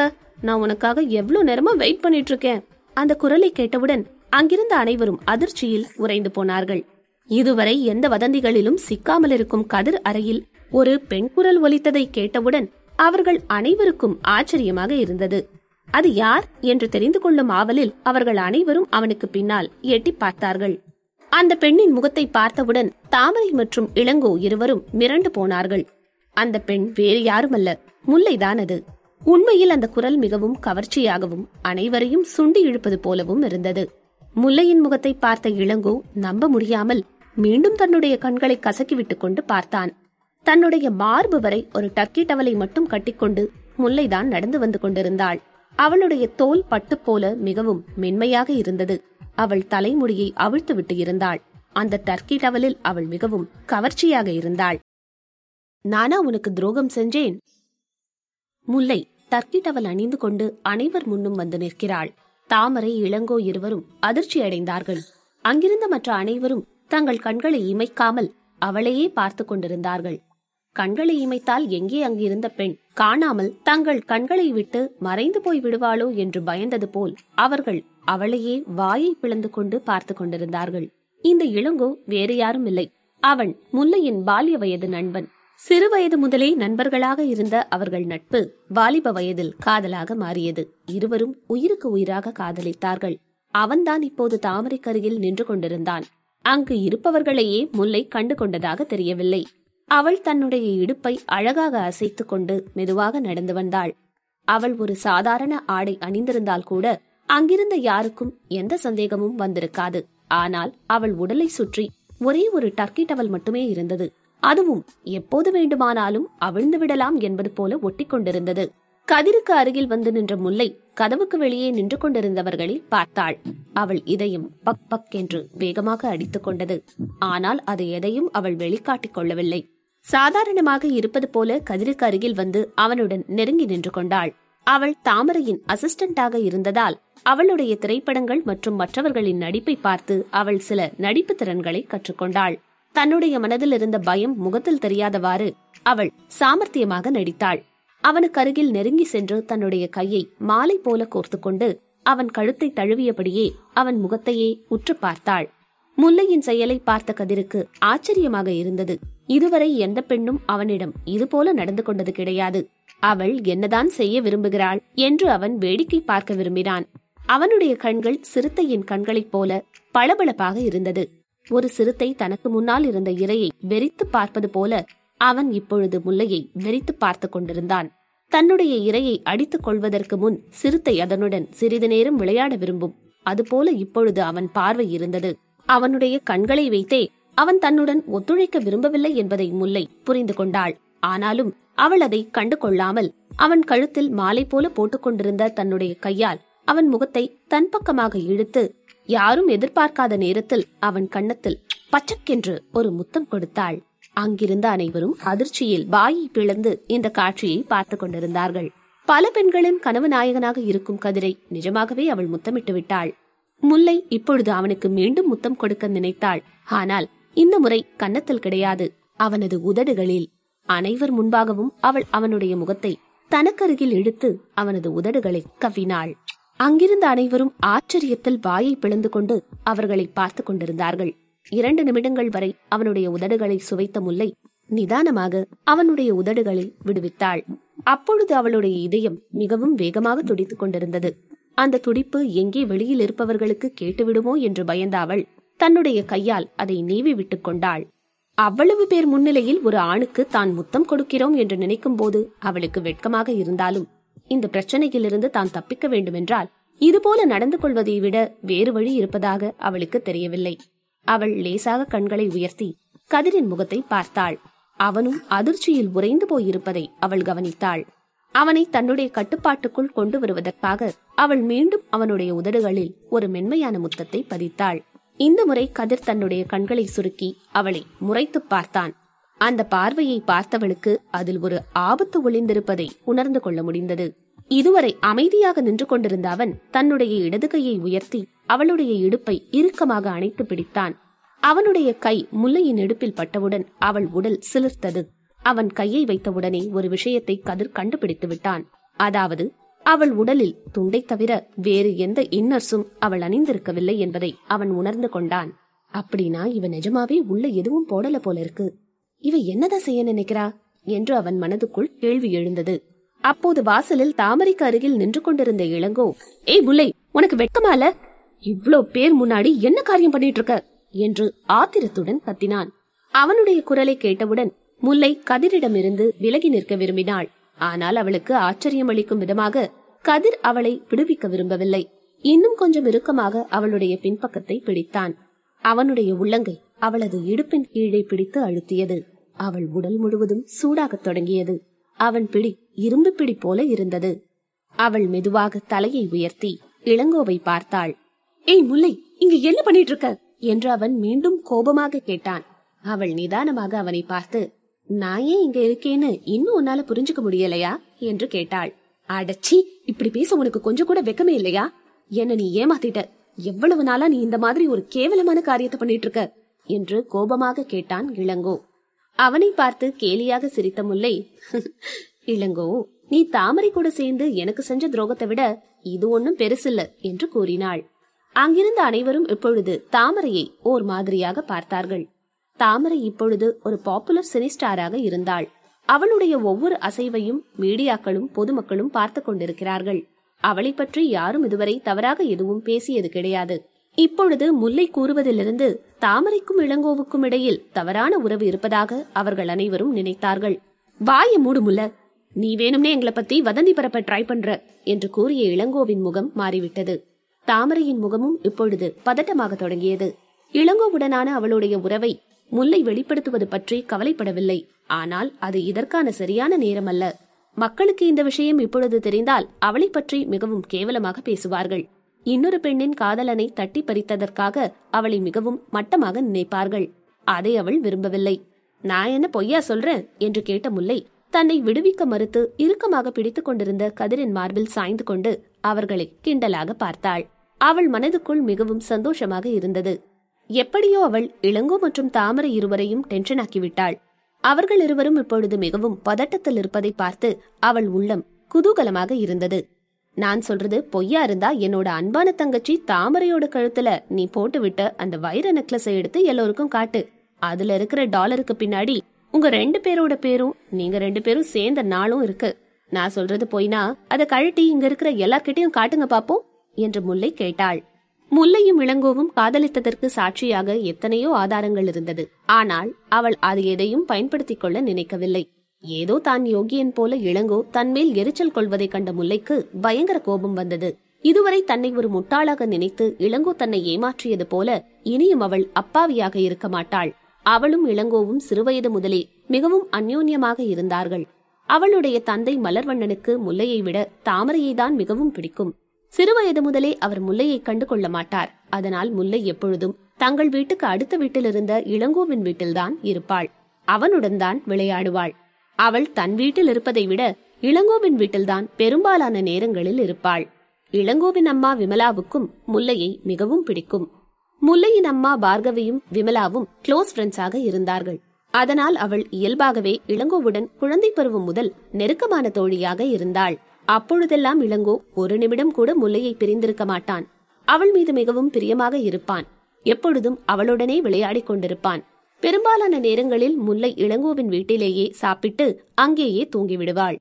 [SPEAKER 1] நான் உனக்காக எவ்வளவு நேரமா வெயிட் பண்ணிட்டு இருக்கேன் அந்த குரலை கேட்டவுடன் அங்கிருந்த அனைவரும் அதிர்ச்சியில் உறைந்து போனார்கள். இதுவரை எந்த வதந்திகளிலும் சிக்காமல் இருக்கும் கதிர் அறையில் ஒரு பெண் குரல் ஒலித்ததை கேட்டவுடன் அவர்கள் அனைவருக்கும் ஆச்சரியமாக இருந்தது. அது யார் என்று தெரிந்து கொள்ளும் ஆவலில் அவர்கள் அனைவரும் அவனுக்கு பின்னால் எட்டி பார்த்தார்கள். அந்த பெண்ணின் முகத்தை பார்த்தவுடன் தாமரை மற்றும் இளங்கோ இருவரும் மிரண்டு போனார்கள். அந்த பெண் வேறு யாருமல்ல. முல்லைதான் அது உண்மையில் அந்த குரல் மிகவும் கவர்ச்சியாகவும் அனைவரையும் சுண்டி இழுப்பது போலவும் இருந்தது. முல்லையின் முகத்தை பார்த்த இளங்கோ நம்ப முடியாமல் மீண்டும் தன்னுடைய கண்களை கசக்கிவிட்டு கொண்டு பார்த்தான். தன்னுடைய மார்பு வரை ஒரு டக்கி டவலை மட்டும் கட்டிக்கொண்டு முல்லைதான் நடந்து வந்து கொண்டிருந்தாள். அவளுடைய தோல் பட்டு போல மிகவும் மென்மையாக இருந்தது. அவள் தலைமுடியை அவிழ்த்து விட்டு இருந்தாள். அந்த டர்க்கி டவலில் அவள் மிகவும் கவர்ச்சியாக இருந்தாள். நானா உனக்கு துரோகம் செஞ்சேன்? முல்லை தர்க்கிட்டவள் டவல் அணிந்து கொண்டு அனைவர் முன்னும் வந்து நிற்கிறாள். தாமரை இளங்கோ இருவரும் அதிர்ச்சி அடைந்தார்கள். அங்கிருந்த மற்ற அனைவரும் தங்கள் கண்களை இமைக்காமல் அவளையே பார்த்து கொண்டிருந்தார்கள். கண்களை இமைத்தால் எங்கே அங்கிருந்த பெண் காணாமல் தங்கள் கண்களை விட்டு மறைந்து போய் விடுவாளோ என்று பயந்தது போல் அவர்கள் அவளையே வாயை பிளந்து கொண்டு பார்த்து கொண்டிருந்தார்கள். இந்த இளங்கோ வேறு யாரும் இல்லை. அவன் முல்லையின் பால்ய வயது நண்பன். சிறு வயது முதலே நண்பர்களாக இருந்த அவர்கள் நட்பு வாலிப வயதில் காதலாக மாறியது. இருவரும் உயிருக்கு உயிராக காதலித்தார்கள். அவன்தான் இப்போது தாமரைக்கருகில் நின்று கொண்டிருந்தான். அங்கு இருப்பவர்களையே முல்லை கண்டு கொண்டதாக தெரியவில்லை. அவள் தன்னுடைய இடுப்பை அழகாக அசைத்துக் கொண்டு மெதுவாக நடந்து வந்தாள். அவள் ஒரு சாதாரண ஆடை அணிந்திருந்தால் கூட அங்கிருந்த யாருக்கும் எந்த சந்தேகமும் வந்திருக்காது. ஆனால் அவள் உடலை சுற்றி ஒரே ஒரு டர்க்கி டவல் மட்டுமே இருந்தது. அதுவும் எப்போது வேண்டுமானாலும் அவிழ்ந்து விடலாம் என்பது போல ஒட்டி கொண்டிருந்தது கதிருக்கு அருகில் வந்து நின்ற முல்லை கதவுக்கு வெளியே நின்று கொண்டிருந்தவர்களை பார்த்தாள். அவள் இதயம் பக் பக் என்று வேகமாக அடித்துக் கொண்டது. ஆனால் அது எதையும் அவள் வெளிக்காட்டிக் கொள்ளவில்லை. சாதாரணமாக இருப்பது போல கதிருக்கு அருகில் வந்து அவனுடன் நெருங்கி நின்று கொண்டாள். அவள் தாமரையின் அசிஸ்டண்டாக இருந்ததால் அவளுடைய திரைப்படங்கள் மற்றும் மற்றவர்களின் நடிப்பை பார்த்து அவள் சில நடிப்பு திறன்களை கற்றுக்கொண்டாள். தன்னுடைய மனதில் இருந்த பயம் முகத்தில் தெரியாதவாறு அவள் சாமர்த்தியமாக நடித்தாள். அவனுக்கு அருகில் நெருங்கி சென்று தன்னுடைய கையை மாலை போல கோர்த்து கொண்டு அவன் கழுத்தை தழுவியபடியே அவன் முகத்தையே உற்று பார்த்தாள். முல்லையின் செயலை பார்த்த கதிருக்கு ஆச்சரியமாக இருந்தது. இதுவரை எந்த பெண்ணும் அவனிடம் இதுபோல நடந்து கொண்டது கிடையாது. அவள் என்னதான் செய்ய விரும்புகிறாள் என்று அவன் வேடிக்கை பார்க்க விரும்பினான். அவனுடைய கண்கள் சிறுத்தையின் கண்களைப் போல பளபளப்பாக இருந்தது. ஒரு சிறுத்தை தனக்கு முன்னால் இருந்த இரையை வெறித்து பார்ப்பது போல அவன் இப்பொழுது முல்லையை வெறித்து பார்த்து கொண்டிருந்தான். தன்னுடைய இரையை அடித்துக் கொள்வதற்கு முன் சிறுத்தை அதனுடன் சிறிது நேரம் விளையாட விரும்பும். அதுபோல இப்பொழுது அவன் பார்வை இருந்தது. அவனுடைய கண்களை வைத்தே அவன் தன்னுடன் ஒத்துழைக்க விரும்பவில்லை என்பதை முல்லை புரிந்து கொண்டாள். ஆனாலும் அவள் அதை கண்டு கொள்ளாமல் அவன் கழுத்தில் மாலை போல போட்டுக்கொண்டிருந்த தன்னுடைய கையால் அவன் முகத்தை தன் பக்கமாக இழுத்து யாரும் எதிர்பார்க்காத நேரத்தில் அவன் கன்னத்தில் பச்சக்கென்று ஒரு முத்தம் கொடுத்தாள். அங்கிருந்த அனைவரும் அதிர்ச்சியில் வாயை பிளந்து இந்த காட்சியை பார்த்து கொண்டிருந்தார்கள். பல பெண்களின் கனவு நாயகனாக இருக்கும் கதிரை நிஜமாகவே அவள் முத்தமிட்டு விட்டாள். முல்லை இப்பொழுது அவனுக்கு மீண்டும் முத்தம் கொடுக்க நினைத்தாள். ஆனால் இந்த முறை கன்னத்தில் கிடையாது. அவனது உதடுகளில் அனைவர் முன்பாகவும் அவள் அவனுடைய முகத்தை தனக்கருகில் இழுத்து அவனது உதடுகளை கவ்வினாள். அங்கிருந்த அனைவரும் ஆச்சரியத்தில் வாயை பிளந்து கொண்டு அவர்களை பார்த்து கொண்டிருந்தார்கள். இரண்டு நிமிடங்கள் வரை அவனுடைய உதடுகளை சுவைத்த முல்லை நிதானமாக அவனுடைய உதடுகளை விடுவித்தாள். அப்பொழுது அவளுடைய இதயம் மிகவும் வேகமாக துடித்துக் கொண்டிருந்தது. அந்த துடிப்பு எங்கே வெளியில் இருப்பவர்களுக்கு கேட்டுவிடுமோ என்று பயந்த அவள் தன்னுடைய கையால் அதை நீவி விட்டுக் கொண்டாள். அவ்வளவு பேர் முன்னிலையில் ஒரு ஆணுக்கு தான் முத்தம் கொடுக்கிறோம் என்று நினைக்கும் போது அவளுக்கு வெட்கமாக இருந்தாலும் இந்த பிரச்சனையிலிருந்து தான் தப்பிக்க வேண்டுமென்றால் இதுபோல நடந்து கொள்வதை விட வேறு வழி இருப்பதாக அவளுக்கு தெரியவில்லை. அவள் லேசாக கண்களை உயர்த்தி கதிரின் முகத்தை பார்த்தாள். அவனும் அதிர்ச்சியில் உறைந்து போயிருப்பதை அவள் கவனித்தாள். அவனை தன்னுடைய கட்டுப்பாட்டுக்குள் கொண்டு வருவதற்காக அவள் மீண்டும் அவனுடைய உதடுகளில் ஒரு மென்மையான முத்தத்தை பதித்தாள். இந்த முறை கதிர் தன்னுடைய கண்களை சுருக்கி அவளை முறைத்து பார்த்தான். அந்த பார்வையை பார்த்தவளுக்கு அதில் ஒரு ஆபத்து ஒளிந்திருப்பதை உணர்ந்து கொள்ள முடிந்தது. இதுவரை அமைதியாக நின்று கொண்டிருந்த அவன் தன்னுடைய இடது கையை உயர்த்தி அவளுடைய இடுப்பை இறுக்கமாக அணைத்து பிடித்தான். அவனுடைய கை முல்லையின் இடுப்பில் பட்டவுடன் அவள் உடல் சிலிர்த்தது. அவன் கையை வைத்தவுடனே ஒரு விஷயத்தை கதிர் கண்டுபிடித்து விட்டான். அதாவது அவள் உடலில் துண்டை தவிர வேறு எந்த இன்னர்ஸும் அவள் அணிந்திருக்கவில்லை என்பதை அவன் உணர்ந்து கொண்டான். அப்படின்னா இவன் நிஜமாவே உள்ள எதுவும் போடல போல இருக்கு. இவ என்னதான் செய்ய நினைக்கிறா? என்று அவன் மனதுக்குள் கேள்வி எழுந்தது. அப்போது வாசலில் தாமரைக்கு அருகில் நின்று கொண்டிருந்த இளங்கோ ஏய் முல்லை உனக்கு வெட்கமால இவ்ளோ பேர் முன்னாடி என்ன காரியம் பண்ணிட்டு இருக்க என்று ஆத்திரத்துடன் கத்தினான். அவனுடைய குரலை கேட்டவுடன் முல்லை கதிரிடமிருந்து விலகி நிற்க விரும்பினாள். ஆனால் அவளுக்கு ஆச்சரியம் அளிக்கும் விதமாக கதிர் அவளை விடுவிக்க விரும்பவில்லை. இன்னும் கொஞ்சம் இறுக்கமாக அவளுடைய பின்பக்கத்தை பிடித்தான். அவனுடைய உள்ளங்கை அவளது இடுப்பின் கீழே பிடித்து அழுத்தியது. அவள் உடல் முழுவதும் சூடாகத் தொடங்கியது. அவன் பிடி இரும்பு பிடி போல இருந்தது. அவள் மெதுவாக தலையை உயர்த்தி இளங்கோவை பார்த்தாள். ஏய் முல்லை இங்க என்ன பண்ணிட்டு இருக்க என்று அவன் மீண்டும் கோபமாக கேட்டான். அவள் நிதானமாக அவனை பார்த்து நான் ஏன் இங்க இருக்கேன்னு இன்னும் உன்னால புரிஞ்சுக்க முடியலையா? என்று கேட்டாள். அடச்சி இப்படி பேச உனக்கு கொஞ்சம் கூட வெக்கமே இல்லையா? என்ன நீ ஏமாத்திட்ட? எவ்வளவு நாளா நீ இந்த மாதிரி ஒரு கேவலமான காரியத்தை பண்ணிட்டு இருக்க என்று கோபமாக கேட்டான் இளங்கோ. அவனை பார்த்து கேலியாக சிரித்த முல்லை இளங்கோ நீ தாமரை கூட சேர்ந்து எனக்கு செஞ்ச துரோகத்தை விட இது ஒன்னும் பெருசில்ல என்று கூறினாள். அங்கிருந்த அனைவரும் இப்பொழுது தாமரையை ஓர் மாதிரியாக பார்த்தார்கள். தாமரை இப்பொழுது ஒரு பாப்புலர் சினிஸ்டாராக இருந்தாள். அவளுடைய ஒவ்வொரு அசைவையும் மீடியாக்களும் பொதுமக்களும் பார்த்து கொண்டிருக்கிறார்கள். அவளை பற்றி யாரும் இதுவரை தவறாக எதுவும் பேசியது கிடையாது. இப்பொழுது முல்லை கூறுவதிலிருந்து தாமரைக்கும் இளங்கோவுக்கும் இடையில் தவறான உறவு இருப்பதாக அவர்கள் அனைவரும் நினைத்தார்கள். வாய மூடு முல்ல. நீ வேணும்னே எங்களை பத்தி வதந்தி பரப்ப ட்ரை பண்ற என்று கூறிய இளங்கோவின் முகம் மாறிவிட்டது. தாமரையின் முகமும் இப்பொழுது பதட்டமாக தொடங்கியது. இளங்கோவுடனான அவளுடைய உறவை முல்லை வெளிப்படுத்துவது பற்றி கவலைப்படவில்லை. ஆனால் அது இதற்கான சரியான நேரம் அல்ல மக்களுக்கு இந்த விஷயம் இப்பொழுது தெரிந்தால் அவளை பற்றி மிகவும் கேவலமாக பேசுவார்கள். இன்னொரு பெண்ணின் காதலனை தட்டி பறித்ததற்காக அவளை மிகவும் மட்டமாக நினைப்பார்கள். அதை அவள் விரும்பவில்லை. நான் என்ன பொய்யா சொல்றேன்? என்று கேட்ட முல்லை தன்னை விடுவிக்க மறுத்து இறுக்கமாக பிடித்துக் கொண்டிருந்த கதிரின் மார்பில் சாய்ந்து கொண்டு அவர்களை கிண்டலாக பார்த்தாள். அவள் மனதுக்குள் மிகவும் சந்தோஷமாக இருந்தது. எப்படியோ அவள் இளங்கோ மற்றும் தாமரை இருவரையும் டென்ஷனாக்கிவிட்டாள் அவர்கள் இருவரும் இப்பொழுது மிகவும் பதட்டத்தில் இருப்பதை பார்த்து அவள் உள்ளம் குதூகலமாக இருந்தது. நான் சொல்றது பொய்யா இருந்தா என்னோட அன்பான தங்கச்சி தாமரையோட கழுத்துல நீ போட்டுவிட்ட அந்த வைர நெக்லஸை எடுத்து எல்லோருக்கும் காட்டு. அதுல இருக்கிற டாலருக்கு பின்னாடி உங்க ரெண்டு பேரோட பேரும் நீங்க ரெண்டு பேரும் சேர்ந்த நாளும் இருக்கு. நான் சொல்றது பொய்னா அதை கழட்டி இங்க இருக்கிற எல்லார்கிட்டயும் காட்டுங்க பாப்போம் என்று முல்லை கேட்டாள். முல்லையும் இளங்கோவும் காதலித்ததற்கு சாட்சியாக எத்தனையோ ஆதாரங்கள் இருந்தது. ஆனால் அவள் அது எதையும் பயன்படுத்திக் கொள்ள நினைக்கவில்லை. ஏதோ தான் யோகியன் போல இளங்கோ தன்மேல் எரிச்சல் கொள்வதை கண்ட முல்லைக்கு பயங்கர கோபம் வந்தது. இதுவரை தன்னை ஒரு முட்டாளாக நினைத்து இளங்கோ தன்னை ஏமாற்றியது போல இனியும் அவள் அப்பாவியாக இருக்க மாட்டாள். அவளும் இளங்கோவும் சிறுவயது முதலே மிகவும் அந்யோன்யமாக இருந்தார்கள். அவளுடைய தந்தை மலர்வண்ணனுக்கு முல்லையை விட தாமரையை தான் மிகவும் பிடிக்கும். சிறுவயது முதலே அவர் முல்லையை கண்டு கொள்ள மாட்டார். அதனால் முல்லை எப்பொழுதும் தங்கள் வீட்டுக்கு அடுத்த வீட்டிலிருந்த இளங்கோவின் வீட்டில்தான் இருப்பாள். அவனுடன் தான் விளையாடுவாள். அவள் தன் வீட்டில் இருப்பதை விட இளங்கோவின் வீட்டில்தான் பெரும்பாலான நேரங்களில் இருப்பாள். இளங்கோவின் அம்மா விமலாவுக்கும் முல்லையை மிகவும் பிடிக்கும். முல்லையின் அம்மா பார்கவியும் விமலாவும் க்ளோஸ் ஃப்ரெண்ட்ஸாக இருந்தார்கள். அதனால் அவள் இயல்பாகவே இளங்கோவுடன் குழந்தை பருவம் முதல் நெருக்கமான தோழியாக இருந்தாள். அப்பொழுதெல்லாம் இளங்கோ ஒரு நிமிடம் கூட முல்லையை பிரிந்திருக்க மாட்டான். அவள் மீது மிகவும் பிரியமாக இருப்பான். எப்பொழுதும் அவளுடனே விளையாடிக் கொண்டிருப்பான். பெரும்பாலான நேரங்களில் முல்லை இளங்கோவின் வீட்டிலேயே சாப்பிட்டு அங்கேயே தூங்கிவிடுவாள்.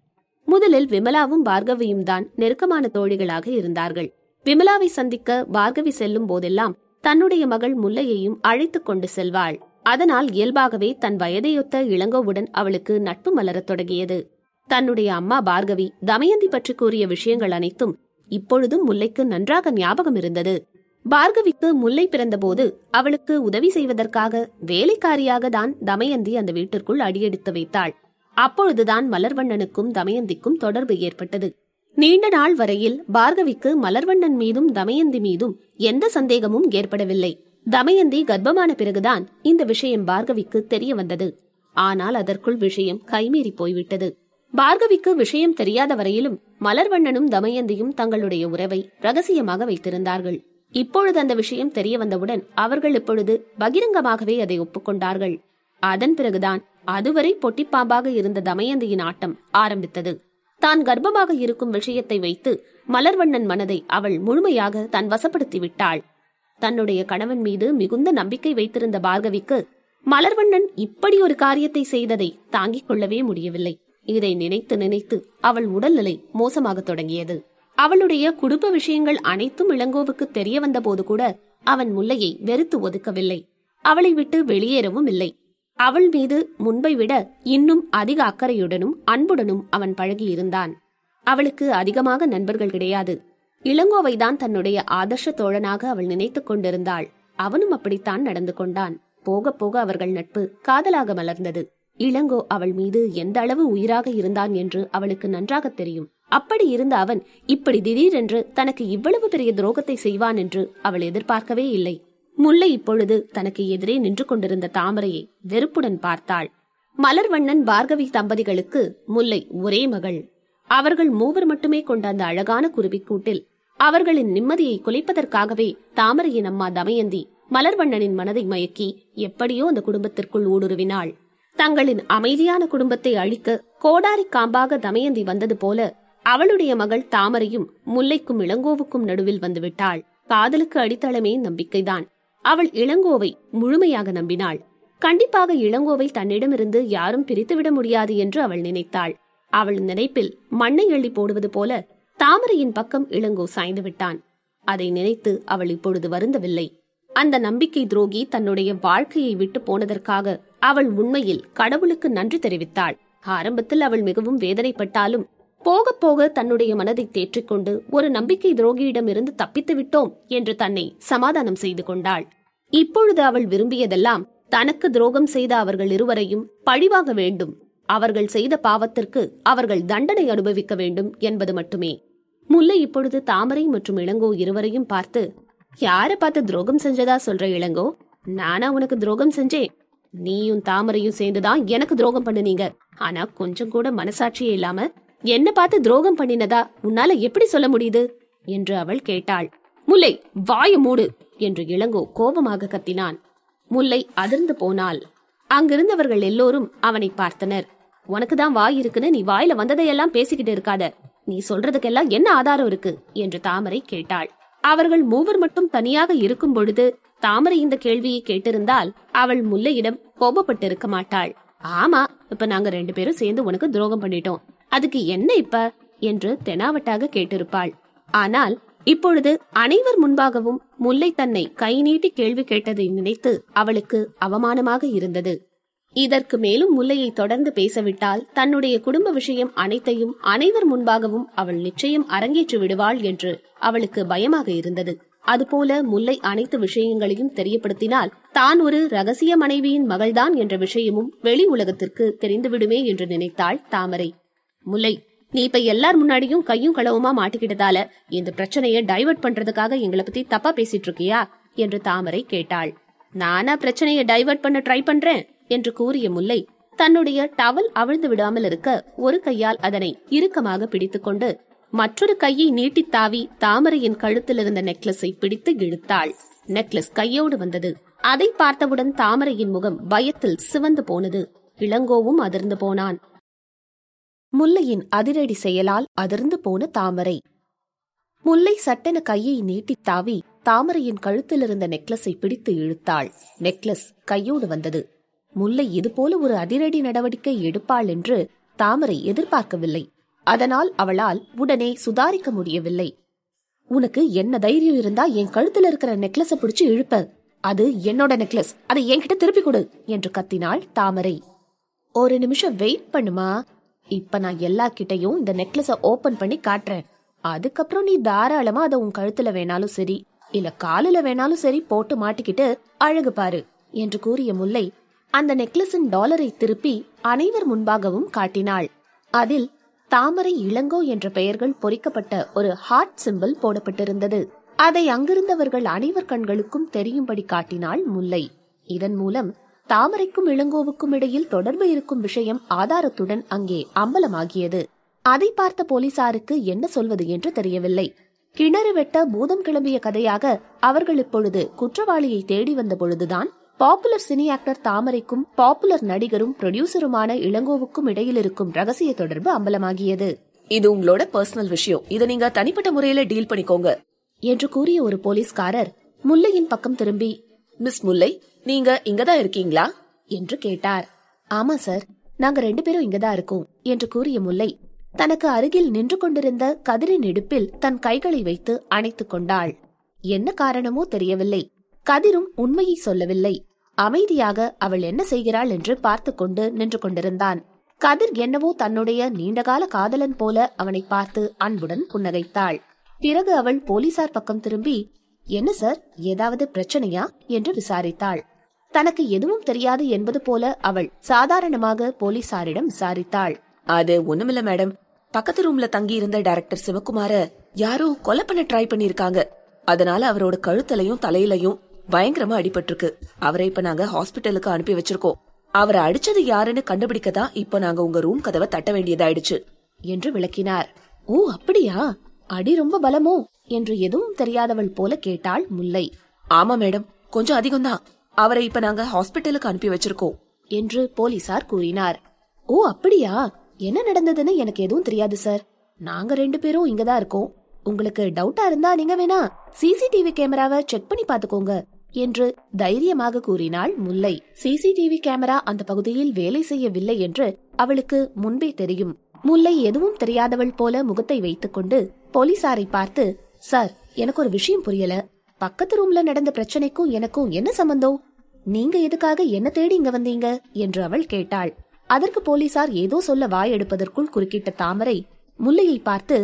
[SPEAKER 1] முதலில் விமலாவும் பார்கவியும் தான் நெருக்கமான தோழிகளாக இருந்தார்கள். விமலாவை சந்திக்க பார்கவி செல்லும் போதெல்லாம் தன்னுடைய மகள் முல்லையையும் அழைத்துக் கொண்டு செல்வாள். அதனால் இயல்பாகவே தன் வயதையொத்த இளங்கோவுடன் அவளுக்கு நட்பு மலரத் தொடங்கியது. தன்னுடைய அம்மா பார்கவி தமயந்தி பற்றி கூறிய விஷயங்கள் அனைத்தும் இப்பொழுதும் முல்லைக்கு நன்றாக ஞாபகம் இருந்தது. பார்கவிக்கு முல்லை பிறந்தபோது அவளுக்கு உதவி செய்வதற்காக வேலைக்காரியாக தான் தமயந்தி அந்த வீட்டிற்குள் அடியெடுத்து வைத்தாள். அப்பொழுதுதான் மலர்வண்ணனுக்கும் தமயந்திக்கும் தொடர்பு ஏற்பட்டது. நீண்ட நாள் வரையில் பார்கவிக்கு மலர்வண்ணன் மீதும் தமயந்தி மீதும் எந்த சந்தேகமும் ஏற்படவில்லை. தமயந்தி கர்ப்பமான பிறகுதான் இந்த விஷயம் பார்கவிக்கு தெரிய வந்தது. ஆனால் அதற்குள் விஷயம் கைமீறி போய்விட்டது. பார்கவிக்கு விஷயம் தெரியாத வரையிலும் மலர்வண்ணனும் தமயந்தியும் தங்களுடைய உறவை ரகசியமாக வைத்திருந்தார்கள். இப்பொழுது அந்த விஷயம் தெரிய வந்தவுடன் அவர்கள் இப்பொழுது பகிரங்கமாகவே அதை ஒப்புக்கொண்டார்கள். அதன் பிறகுதான் அதுவரை பொட்டிப்பாம்பாக இருந்த தமயந்தியின் ஆட்டம் ஆரம்பித்தது. தான் கர்ப்பமாக இருக்கும் விஷயத்தை வைத்து மலர்வண்ணன் மனதை அவள் முழுமையாக தன் வசப்படுத்தி விட்டாள் தன்னுடைய கணவன் மீது மிகுந்த நம்பிக்கை வைத்திருந்த பார்கவிக்கு மலர்வண்ணன் இப்படி ஒரு காரியத்தை செய்ததை தாங்கிக் கொள்ளவே முடியவில்லை. இதை நினைத்து நினைத்து அவள் உடல்நிலை மோசமாகத் தொடங்கியது. அவளுடைய குடும்ப விஷயங்கள் அனைத்தும் இளங்கோவுக்கு தெரிய வந்தபோது கூட அவன் முல்லையை வெறுத்து ஒதுக்கவில்லை. அவளை விட்டு வெளியேறவும் இல்லை. அவள் மீது முன்பை விட இன்னும் அதிக அக்கறையுடனும் அன்புடனும் அவன் பழகியிருந்தான். அவளுக்கு அதிகமாக நண்பர்கள் கிடையாது. இளங்கோவை தான் தன்னுடைய ஆதர்ஷ தோழனாக அவள் நினைத்துக் கொண்டிருந்தாள். அவனும் அப்படித்தான் நடந்து கொண்டான். போக போக அவர்கள் நட்பு காதலாக மலர்ந்தது. இளங்கோ அவள் மீது எந்த அளவு உயிராக இருந்தான் என்று அவளுக்கு நன்றாக தெரியும். அப்படி இருந்த அவன் இப்படி திடீரென்று தனக்கு இவ்வளவு பெரிய துரோகத்தை செய்வான் என்று அவள் எதிர்பார்க்கவே இல்லை. முல்லை இப்பொழுது தனக்கு எதிரே நின்று கொண்டிருந்த தாமரையை வெறுப்புடன் பார்த்தாள். மலர்வண்ணன் பார்கவி தம்பதிகளுக்கு முல்லை ஒரே மகள். அவர்கள் மூவர் மட்டுமே கொண்ட அந்த அழகான குருவிக்கூட்டில் அவர்களின் நிம்மதியை குலைப்பதற்காகவே தாமரையின் அம்மா தமயந்தி மலர்வண்ணனின் மனதை மயக்கி எப்படியோ அந்த குடும்பத்திற்குள் ஊடுருவினாள். தங்களின் அமைதியான குடும்பத்தை அழிக்க கோடாரி காம்பாக தமயந்தி வந்தது போல அவளுடைய மகள் தாமரையும் முல்லைக்கும் இளங்கோவுக்கும் நடுவில் வந்துவிட்டாள். காதலுக்கு அடித்தளமே நம்பிக்கைதான். அவள் இளங்கோவை முழுமையாக நம்பினாள். கண்டிப்பாக இளங்கோவை தன்னிடமிருந்து யாரும் பிரித்துவிட முடியாது என்று அவள் நினைத்தாள். அவள் நினைப்பில் மண்ணை எள்ளி போடுவது போல தாமரையின் பக்கம் இளங்கோ சாய்ந்து விட்டான். அதை நினைத்து அவள் இப்பொழுது வருந்தவில்லை. அந்த நம்பிக்கை துரோகி தன்னுடைய வாழ்க்கையை விட்டு போனதற்காக அவள் உண்மையில் கடவுளுக்கு நன்றி தெரிவித்தாள். ஆரம்பத்தில் அவள் மிகவும் வேதனைப்பட்டாலும் போக போக தன்னுடைய மனதை தேற்றிக்கொண்டு ஒரு நம்பிக்கை துரோகியிடமிருந்து தப்பித்து விட்டோம் என்று தன்னை சமாதானம் செய்து கொண்டாள். இப்பொழுது அவள் விரும்பியதெல்லாம் தனக்கு துரோகம் செய்த அவர்கள் இருவரையும் பழிவாங்க வேண்டும். அவர்கள் செய்த பாவத்திற்கு அவர்கள் தண்டனை அனுபவிக்க வேண்டும் என்பது மட்டுமே. முல்லை இப்பொழுது தாமரை மற்றும் இளங்கோ இருவரையும் பார்த்து யார பார்த்து துரோகம் செஞ்சதா சொல்ற இளங்கோ? நானா உனக்கு துரோகம் செஞ்சேன். நீயும் தாமரையும் சேர்ந்துதான் எனக்கு துரோகம் பண்ணுனீங்க ஆனா கொஞ்சம் கூட மனசாட்சியே இல்லாம என்ன பார்த்து துரோகம் பண்ணினதா உன்னால எப்படி சொல்ல முடியுது? என்று அவள் கேட்டாள். முல்லை வாய மூடு என்று இளங்கோ கோபமாக கத்தினான். முல்லை அதிர்ந்து போனாள். அங்கிருந்தவர்கள் எல்லோரும் அவனை பார்த்தனர். உனக்கு தான் வாய் இருக்குன்னு நீ வாயில வந்ததையெல்லாம் பேசிக்கிட்டு இருக்காத. நீ சொல்றதுக்கெல்லாம் என்ன ஆதாரம் இருக்கு? என்று தாமரை கேட்டாள். அவர்கள் மூவர் மட்டும் தனியாக இருக்கும் பொழுது தாமரை இந்த கேள்வியை கேட்டிருந்தால் அவள் முல்லையிடம் கோபப்பட்டிருக்க மாட்டாள். ஆமா இப்ப நாங்க ரெண்டு பேரும் சேர்ந்து உனக்கு துரோகம் பண்ணிட்டோம். அதுக்கு என்ன இப்ப? என்று தெனாவட்டாக கேட்டிருப்பாள். ஆனால் இப்பொழுது அனைவர் முன்பாகவும் முல்லை தன்னை கை நீட்டி கேள்வி கேட்டதை நினைத்து அவளுக்கு அவமானமாக இருந்தது. இதற்கு மேலும் முல்லையை தொடர்ந்து பேசவிட்டால் தன்னுடைய குடும்ப விஷயம் அனைத்தையும் அனைவர் முன்பாகவும் அவள் நிச்சயம் அரங்கேற்றி விடுவாள் என்று அவளுக்கு பயமாக இருந்தது. அதுபோல முல்லை அனைத்து விஷயங்களையும் தெரியப்படுத்தினால் தான் ஒரு ரகசிய மனைவியின் மகள்தான் என்ற விஷயமும் வெளி உலகத்திற்கு தெரிந்துவிடுமே என்று நினைத்தாள் தாமரை. முல்லை. நீ இப்ப எல்லார் முன்னாடியும் கையும் களவுமா மாட்டிக்கிட்டதால இந்த பிரச்சனையை டைவர்ட் பண்றதுக்காக எங்களை பத்தி தப்பா பேசிட்டு இருக்கியா? என்று தாமரை கேட்டாள். நானா பிரச்சனையை டைவர்ட் பண்ண ட்ரை பண்றேன் என்று கூறிய முல்லை. தன்னுடைய டவல் அவிழ்ந்து விடாமல் இருக்க ஒரு கையால் அதனை இறுக்கமாக பிடித்துக்கொண்டு மற்றொரு கையை நீட்டித் தாவி தாமரையின் கழுத்தில் இருந்த நெக்லஸை பிடித்து இழுத்தாள். நெக்லஸ் கையோடு வந்தது. அதை பார்த்தவுடன் தாமரையின் முகம் பயத்தில் சிவந்து போனது. இளங்கோவும் அதிர்ந்து போனான். முல்லையின் அதிரடி செயலால் அதிர்ந்து போன தாமரை. முல்லை சட்டென கையை நீட்டித் தாவி தாமரையின் கழுத்தில் இருந்த நெக்லஸை பிடித்து இழுத்தாள். நெக்லஸ் கையோடு வந்தது. முல்லை இதுபோல ஒரு அதிரடி நடவடிக்கை எடுப்பாள் என்று தாமரை எதிர்பார்க்கவில்லை. அதனால் அவளால் உடனே சுதாரிக்க முடியவில்லை. உனக்கு என்ன தைரியம் இருந்தா என் கழுத்துல இருக்கிற நெக்லஸ பிடிச்சு இழுப்ப. அது என்னோட நெக்லஸ். அதை என்கிட்ட திருப்பி கொடு என்று கத்தினாள் தாமரை. ஒரு நிமிஷம் வெயிட் பண்ணுமா? இப்ப நான் எல்லா கிட்டையும் இந்த நெக்லஸ ஓபன் பண்ணி காட்டுறேன். அதுக்கப்புறம் நீ தாராளமா அதை உன் கழுத்துல வேணாலும் சரி இல்ல காலுல வேணாலும் சரி போட்டு மாட்டிக்கிட்டு அழகு பாரு என்று கூறிய முல்லை அந்த நெக்லஸின் டாலரை திருப்பி அனைவர் முன்பாகவும் காட்டினாள். அதில் தாமரை இளங்கோ என்ற பெயர்கள் பொறிக்கப்பட்ட ஒரு ஹார்ட் சிம்பிள் போடப்பட்டிருந்தது. அதை அங்கிருந்தவர்கள் அனைவர் கண்களுக்கும் தெரியும்படி காட்டினாள் முல்லை. இதன் மூலம் தாமரைக்கும் இளங்கோவுக்கும் இடையில் தொடர்பு இருக்கும் விஷயம் ஆதாரத்துடன் அங்கே அம்பலமாகியது. அதை பார்த்த போலீசாருக்கு என்ன சொல்வது என்று தெரியவில்லை. கிணறு வெட்ட பூதம் கிளம்பிய கதையாக அவர்கள் இப்பொழுது குற்றவாளியை தேடி வந்த பொழுதுதான் பாப்புலர் சினி ஆக்டர் தாமரைக்கும் பாப்புலர் நடிகரும் ப்ரொடியூசருமான இளங்கோவுக்கும் இடையில் இருக்கும் ரகசிய தொடர்பு அம்பலமாகியது.
[SPEAKER 2] இது உங்களோட பர்சனல் விஷயம். இதை நீங்க தனிப்பட்ட முறையில டீல் பண்ணிக்கோங்க.
[SPEAKER 1] என்று கூறிய ஒரு போலீஸ்காரர் முல்லையின் பக்கம் திரும்பி
[SPEAKER 2] மிஸ் முல்லை நீங்க இங்கதான் இருக்கீங்களா?
[SPEAKER 1] என்று கேட்டார். ஆமா சார். நாங்க ரெண்டு பேரும் இங்கதான் இருக்கோம் என்று கூறிய முல்லை தனக்கு அருகில் நின்று கொண்டிருந்த கதிரின் இடுப்பில் தன் கைகளை வைத்து அணைத்துக் கொண்டாள். என்ன காரணமோ தெரியவில்லை. கதிரும் உண்மையை சொல்லவில்லை. அமைதியாக அவள் என்ன செய்கிறாள் என்று பார்த்து கொண்டு நின்று கொண்டிருந்தான். கதிர் என்னவோ தன்னுடைய நீண்டகால காதலன் போல அவனை பார்த்து அன்புடன் புன்னகைத்தாள். பிறகு அவள் போலீசார் பக்கம் திரும்பி என்ன சார்? ஏதாவது பிரச்சனையா? என்று விசாரித்தாள். தனக்கு எதுவும் தெரியாது என்பது போல அவள் சாதாரணமாக போலீசாரிடம் விசாரித்தாள்.
[SPEAKER 2] அது ஒண்ணுமில்ல மேடம். பக்கத்து ரூம்ல தங்கி இருந்த டைரக்டர் சிவகுமார யாரோ கொலை பண்ண ட்ரை பண்ணிருக்காங்க அதனால அவரோட கழுத்தலையும் தலையிலையும் பயங்கரமா அடிபட்டிருக்கு. அவரை இப்ப நாங்க ஹாஸ்பிட்டலுக்கு அனுப்பி வச்சிருக்கோம். அவரை அடிச்சது யாருன்னு கண்டுபிடிக்க தான் இப்ப நாங்க உங்க ரூம் கதவை தட்ட வேண்டியதாயிடுச்சு.
[SPEAKER 1] என்று விளக்கினார். ஓ அப்படியா? அடி ரொம்ப பலமோ? என்று எதுவும் தெரியாதவள் போல கேட்டாள் முல்லை.
[SPEAKER 2] ஆமா மேடம். கொஞ்சம் அதிகம்தான். அவரை இப்ப நாங்க ஹாஸ்பிட்டலுக்கு அனுப்பி வச்சிருக்கோம்.
[SPEAKER 1] என்று போலீசார் கூறினார். ஓ அப்படியா? என்ன நடந்ததுன்னு எனக்கு எதுவும் தெரியாது சார். நாங்க ரெண்டு பேரும் இங்கதான் இருக்கோம். உங்களுக்கு டவுட்டா இருந்தா நீங்க வேணா சிசிடிவி கேமராவை செக் பண்ணி பாத்துக்கோங்க என்று தைரியமாக கூறினாள் முல்லை. சிசிடிவி கேமரா அந்த பகுதியில் வேலை செய்யவில்லை என்று அவளுக்கு முன்பே தெரியும். முல்லை எதுவும் தெரியாதவள் போல முகத்தை வைத்துக்கொண்டு போலீசாரை பார்த்து சார் எனக்கு ஒரு விஷயம் புரியல. பக்கத்து ரூம்ல நடந்த பிரச்சனைக்கும் எனக்கும் என்ன சம்பந்தம்? நீங்க எதுக்காக என்ன தேடி இங்க வந்தீங்க? என்று அவள் கேட்டாள். அதற்கு போலீசார் ஏதோ சொல்ல வாய் எடுப்பதற்குள் குறுக்கிட்ட தாமரை முல்லையை பார்த்து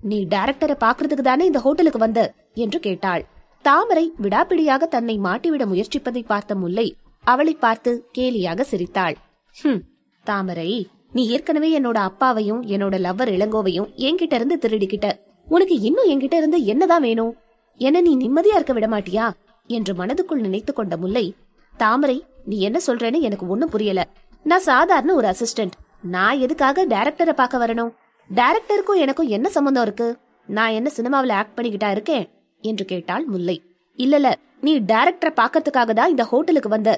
[SPEAKER 1] நீ டைரக்டரை பாக்குறதுக்கு தானே இந்த ஹோட்டலுக்கு வந்த? என்று கேட்டாள். தாமரை விடாப்பிடியாக தன்னை மாட்டிவிட முயற்சிப்பதை பார்த்த முல்லை அவளை பார்த்து கேலியாக சிரித்தாள். ஹம் தாமரை நீ ஏற்கனவே என்னோட அப்பாவையும் என்னோட லவ்வர் இளங்கோவையும் என்கிட்ட இருந்து திருடிக்கிட்ட. உனக்கு இன்னும் என்கிட்ட இருந்து என்னதான் வேணும்? என்ன நீ நிம்மதியா இருக்க விட மாட்டியா? என்று மனதுக்குள் நினைத்து கொண்ட முல்லை தாமரை நீ என்ன சொல்றேன்னு எனக்கு ஒன்னும் புரியல. நான் சாதாரண ஒரு அசிஸ்டன்ட் நான் எதுக்காக டைரக்டரை பார்க்க வரணும்? டைரக்டருக்கும் எனக்கும் என்ன சம்பந்தம் இருக்கு? நான் என்ன சினிமாவில் ஆக்ட் பண்ணிக்கிட்டா இருக்கேன்? என்று கேட்டாள் முல்லை. இல்லல நீ டைரக்டரை பார்க்கறதுக்காக தான் இந்த ஹோட்டலுக்கு வந்த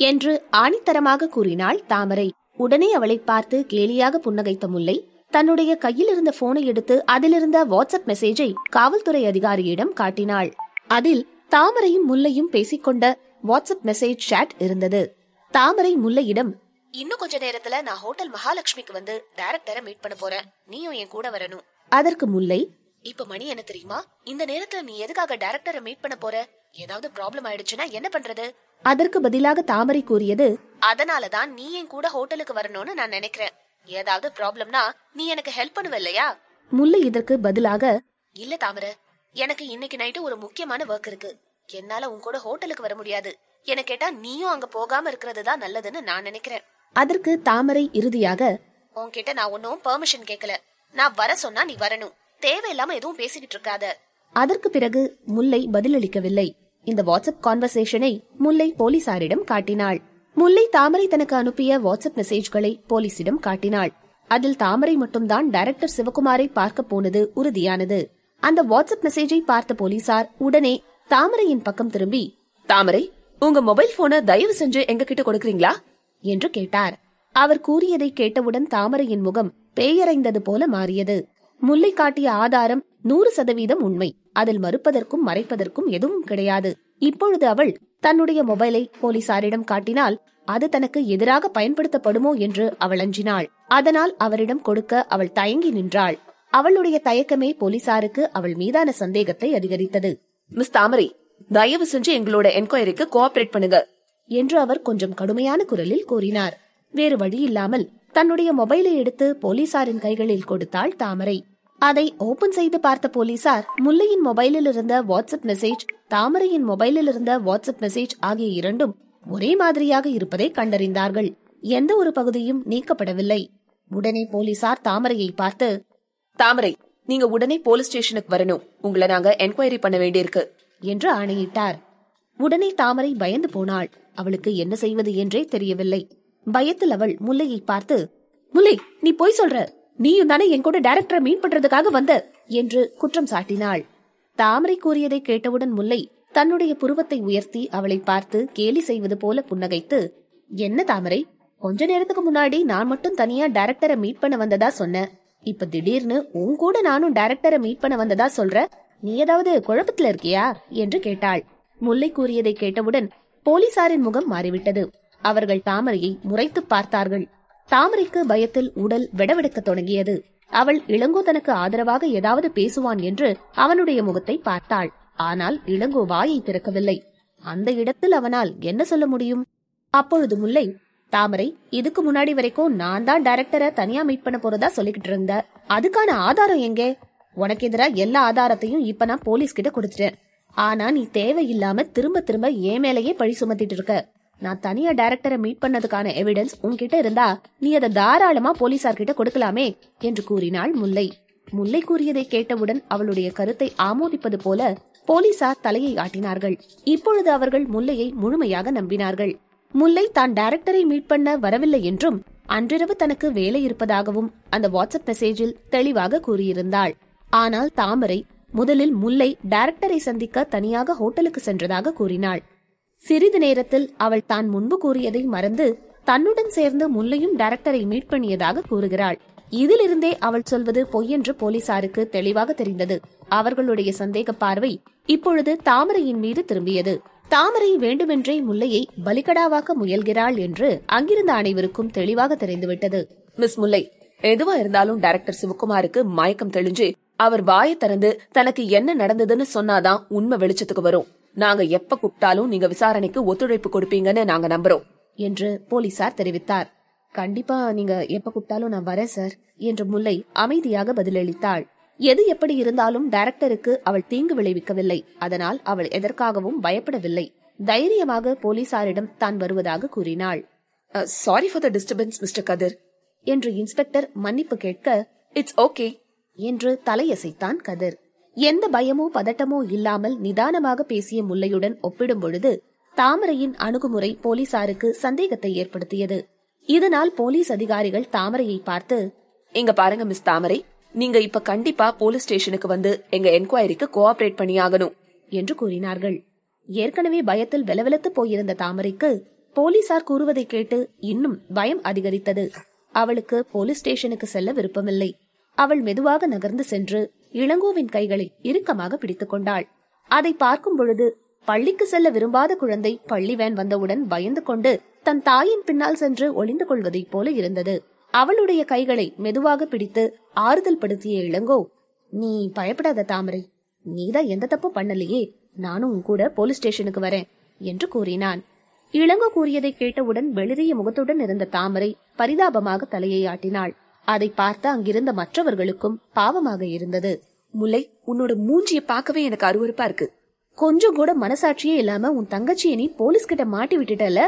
[SPEAKER 1] என்று ஆணித்தரமாக கூறினாள் தாமரை. உடனே அவளை பார்த்து கேலியாக புன்னகைத்த முல்லை தன்னுடைய கையில் இருந்த போனை எடுத்து அதிலிருந்த வாட்ஸ்அப் மெசேஜை காவல்துறை அதிகாரியிடம் காட்டினாள். அதில் தாமரையும் முல்லையும் பேசிக்கொண்ட வாட்ஸ்அப் மெசேஜ் சாட் இருந்தது. தாமரை முல்லையிடம் இன்னும் கொஞ்ச நேரத்துல நான் ஹோட்டல் மகாலட்சுமிக்கு வந்து டைரக்டரை மீட் பண்ண போறேன். நீயும் என் கூட வரணும். அதற்கு முல்லை இப்ப மணி என்ன தெரியுமா? இந்த நேரத்துல நீ எதுக்காக டைரக்டரை மீட் பண்ண போற? ஏதாவது ப்ராப்ளம் ஆயிடுச்சுன்னா என்ன பண்றது? அதற்கு பதிலாக தாமரை கூறியது அதனாலதான் நீ என் கூட ஹோட்டலுக்கு வரணும்னு நான் நினைக்கிறேன். ஏதாவது ப்ராப்ளம்னா நீ எனக்கு ஹெல்ப் பண்ணுவ இல்லையா முல்லை இதற்கு பதிலாக இல்ல தாமரை எனக்கு இன்னைக்கு நைட்டு ஒரு முக்கியமான ஒர்க் இருக்கு. என்னால உன் கூட ஹோட்டலுக்கு வர முடியாது. என கேட்டா நீயும் அங்க போகாம இருக்கிறது தான் நல்லதுன்னு நான் நினைக்கிறேன். அதற்கு தாமரை இறுதியாக உன்கிட்ட நான் ஒன்னும் பெர்மிஷன் கேட்கல நான் வர சொன்னா நீ வரணும். தேவையில்லாம எதுவும் பேசிக்கிட்டு இருக்காத. அதற்கு பிறகு முல்லை பதிலளிக்கவில்லை. இந்த வாட்ஸ்அப் கான்வர்சேஷனை முல்லை போலீசாரிடம் காட்டினாள். முல்லை தாமரை தனக்கு அனுப்பிய வாட்ஸ்அப் மெசேஜ்களை போலீசிடம் காட்டினாள். அதில் தாமரை மட்டும்தான் டைரக்டர் சிவகுமாரை பார்க்க போனது உறுதியானது. அந்த வாட்ஸ்அப் மெசேஜை பார்த்த போலீசார் உடனே தாமரையின் பக்கம் திரும்பி
[SPEAKER 2] தாமரை உங்க மொபைல் போனை தயவு செஞ்சு எங்க கிட்ட கொடுக்கறீங்களா?
[SPEAKER 1] என்று கேட்டார். அவர் கூறியதை கேட்டவுடன் தாமரையின் முகம் பேயறைந்தது போல மாறியது. முல்லை காட்டிய ஆதாரம் நூறு சதவீதம் உண்மை. அதில் மறுப்பதற்கும் மறைப்பதற்கும் எதுவும் கிடையாது. இப்பொழுது அவள் தன்னுடைய மொபைலை போலீசாரிடம் காட்டினால் அது தனக்கு எதிராக பயன்படுத்தப்படுமோ என்று அவள் அஞ்சினாள். அதனால் அவரிடம் கொடுக்க அவள் தயங்கி நின்றாள். அவளுடைய தயக்கமே போலீசாருக்கு அவள் மீதான சந்தேகத்தை அதிகரித்தது.
[SPEAKER 2] மிஸ் தாமரை தயவு செஞ்சு எங்களோட என்கொயரிக்கு கோஆபரேட் பண்ணுங்க.
[SPEAKER 1] என்று அவர் கொஞ்சம் கடுமையான குரலில் கூறினார். வேறு வழி இல்லாமல் தன்னுடைய மொபைலை எடுத்து போலீசாரின் கைகளில் கொடுத்தாள் தாமரை. அதை ஓபன் செய்து பார்த்த போலீசார் முல்லையின் மொபைலில் இருந்த வாட்ஸ்அப் மெசேஜ் தாமரையின் மொபைலில் இருந்த வாட்ஸ்அப் மெசேஜ் ஆகிய இரண்டும் ஒரே மாதிரியாக இருப்பதை கண்டறிந்தார்கள். எந்த ஒரு பகுதியும் நீக்கப்படவில்லை. உடனே போலீசார் தாமரையை பார்த்து
[SPEAKER 2] தாமரை நீங்க உடனே போலீஸ் ஸ்டேஷனுக்கு வரணும். உங்களை நாங்க என்கொயரி பண்ண வேண்டியிருக்கு.
[SPEAKER 1] என்று ஆணையிட்டார். உடனே தாமரை பயந்து போனாள். அவளுக்கு என்ன செய்வது என்றே தெரியவில்லை. பயத்தில் அவள் முல்லையை பார்த்து முல்லை நீ போய் சொல்ற. நீயும் தானே என் கூட டைரக்டரை மீட் பண்றதுக்காக வந்த என்று குற்றம் சாட்டினாள். தாமரை கூறியதை கேட்டவுடன் முல்லை தன்னுடைய புருவத்தை உயர்த்தி அவளை பார்த்து கேலி செய்வது போல புன்னகைத்து என்ன தாமரை கொஞ்ச நேரத்துக்கு முன்னாடி நான் மட்டும் தனியா டைரக்டரை மீட் பண்ண வந்ததா சொன்னேன் இப்ப திடீர்னு உன் கூட நானும் டைரக்டரை மீட் பண்ண வந்ததா சொல்ற? நீ ஏதாவது குழப்பத்துல இருக்கியா? என்று கேட்டாள். முல்லை கூறியதை கேட்டவுடன் போலீசாரின் முகம் மாறிவிட்டது. அவர்கள் தாமரையை முறைத்து பார்த்தார்கள். தாமரைக்கு பயத்தில் உடல் விடவெடுக்க தொடங்கியது. அவள் இளங்கோ தனக்கு ஆதரவாக ஏதாவது பேசுவான் என்று அவனுடைய முகத்தை பார்த்தாள். ஆனால் இளங்கோ வாயை திறக்கவில்லை. அந்த இடத்தில் அவனால் என்ன சொல்ல முடியும்? அப்பொழுது முல்லை தாமரை இதுக்கு முன்னாடி வரைக்கும் நான் தான் டைரக்டரை தனியா மீட் பண்ண போறதா சொல்லிக்கிட்டு இருந்த. அதுக்கான ஆதாரம் எங்கே? உனக்கு எதிராக எல்லா ஆதாரத்தையும் இப்ப நான் போலீஸ் கிட்ட கொடுத்துட்டேன். ஆனா நீ தேவையில்லாம திரும்ப திரும்ப ஏ மேலேயே பழி சுமத்திட்டு இருக்க. நான் தனியா டைரக்டரை மீட் பண்ணதுக்கான எவிடன்ஸ் உன்கிட்ட இருந்தா நீ அதை தாராளமா போலீசார் கிட்ட கொடுக்கலாமே என்று கூறினாள் முல்லை. முல்லை கூறியதை கேட்டவுடன் அவளுடைய கருத்தை ஆமோதிப்பது போல போலீசார் தலையை ஆட்டினார்கள். இப்பொழுது அவர்கள் முல்லையை முழுமையாக நம்பினார்கள். முல்லை தான் டைரக்டரை மீட் பண்ண வரவில்லை என்றும் அன்றிரவு தனக்கு வேலை இருப்பதாகவும் அந்த வாட்ஸ்அப் மெசேஜில் தெளிவாக கூறியிருந்தாள். ஆனால் தாமரை முதலில் முல்லை டைரக்டரை சந்திக்க தனியாக ஹோட்டலுக்கு சென்றதாக கூறினாள். சிறிது நேரத்தில் அவள் தான் முன்பு கூறியதை மறந்து தன்னுடன் சேர்ந்து முல்லையும் டைரக்டரை மீட் பண்ணியதாக கூறுகிறாள். இதிலிருந்தே அவள் சொல்வது பொய்யென்று போலீசாருக்கு தெளிவாக தெரிந்தது. அவர்களுடைய சந்தேக பார்வை இப்பொழுது தாமரையின் மீது திரும்பியது. தாமரை வேண்டுமென்றே முல்லையை பலிகடாவாக்க முயல்கிறாள் என்று அங்கிருந்த அனைவருக்கும் தெளிவாக தெரிந்துவிட்டது.
[SPEAKER 2] மிஸ் முல்லை எதுவா இருந்தாலும் டைரக்டர் சிவகுமாருக்கு மயக்கம் தெளிஞ்சு அவர் வாயை திறந்து தனக்கு என்ன நடந்ததுன்னு சொன்னாதான் உண்மை வெளிச்சத்துக்கு வரும். நாங்க எப்ப கூப்பிட்டாலும் நீங்க விசாரணைக்கு ஒத்துழைப்பு கொடுப்பீங்கன்னு நாங்க நம்புறோம்
[SPEAKER 1] என்று போலீசார் தெரிவித்தார். கண்டிப்பா நீங்க எப்ப கூப்பிட்டாலும் நான் வரேன் சார் என்று முல்லை அமைதியாக பதிலளித்தாள். எது எப்படி இருந்தாலும் டைரக்டருக்கு அவள் தீங்கு விளைவிக்கவில்லை. அதனால் அவள் எதற்காகவும் பயப்படவில்லை. தைரியமாக போலீசாரிடம் தான் வருவதாக கூறினாள்.
[SPEAKER 2] Sorry for the disturbance mister Kathir
[SPEAKER 1] என்று இன்ஸ்பெக்டர் மன்னிப்பு கேட்க
[SPEAKER 2] இட்ஸ் ஓகே
[SPEAKER 1] என்று தலையசைத்தான் கதிர். எந்த பயமோ பதட்டமோ இல்லாமல் நிதானமாக பேசிய முல்லையுடன் ஒப்பிடும் பொழுது தாமரையின் அணுகுமுறை போலீசாருக்கு சந்தேகத்தை ஏற்படுத்தியது. இதனால் போலீஸ் அதிகாரிகள் தாமரையை பார்த்து
[SPEAKER 2] இங்க பாருங்க மிஸ் தாமரை. நீங்க இப்ப கண்டிப்பா போலீஸ் ஸ்டேஷனுக்கு வந்து எங்க என்கொயரிக்கு கோஆபரேட் பண்ணியாகணும்
[SPEAKER 1] என்று கூறினார்கள். ஏற்கனவே பயத்தில் வெலவெலத்து போயிருந்த தாமரைக்கு போலீசார் கூறுவதை கேட்டு இன்னும் பயம் அதிகரித்தது. அவளுக்கு போலீஸ் ஸ்டேஷனுக்கு செல்ல விருப்பமில்லை. அவள் மெதுவாக நகர்ந்து சென்று இளங்கோவின் கைகளை இறுக்கமாக பிடித்துக் கொண்டாள். அதை பார்க்கும் பொழுது பள்ளிக்கு செல்ல விரும்பாத குழந்தை பள்ளி வேன் வந்தவுடன் பயந்து கொண்டு தன் தாயின் பின்னால் சென்று ஒளிந்து கொள்வதைப் போல இருந்தது. அவளுடைய கைகளை மெதுவாக பிடித்து ஆறுதல் படுத்திய இளங்கோ நீ பயப்படாத தாமரை. நீதான் எந்த தப்பும் பண்ணலையே. நானும் உன் கூட போலீஸ் ஸ்டேஷனுக்கு வரேன் என்று கூறினான். இளங்கோ கூறியதை கேட்டவுடன் வெளிரிய முகத்துடன் இருந்த தாமரை பரிதாபமாக தலையை ஆட்டினாள். அதை பார்த்த அங்கிருந்த மற்றவர்களுக்கும் பாவமாக இருந்தது.
[SPEAKER 2] முல்லை உன்னோட மூஞ்சிய பார்க்கவே எனக்கு அருவருப்பா இருக்கு.
[SPEAKER 1] கொஞ்சம் கூட மனசாட்சியே இல்லாம உன் தங்கச்சியை நீ போலீஸ் கிட்ட மாட்டி விட்டுட்டல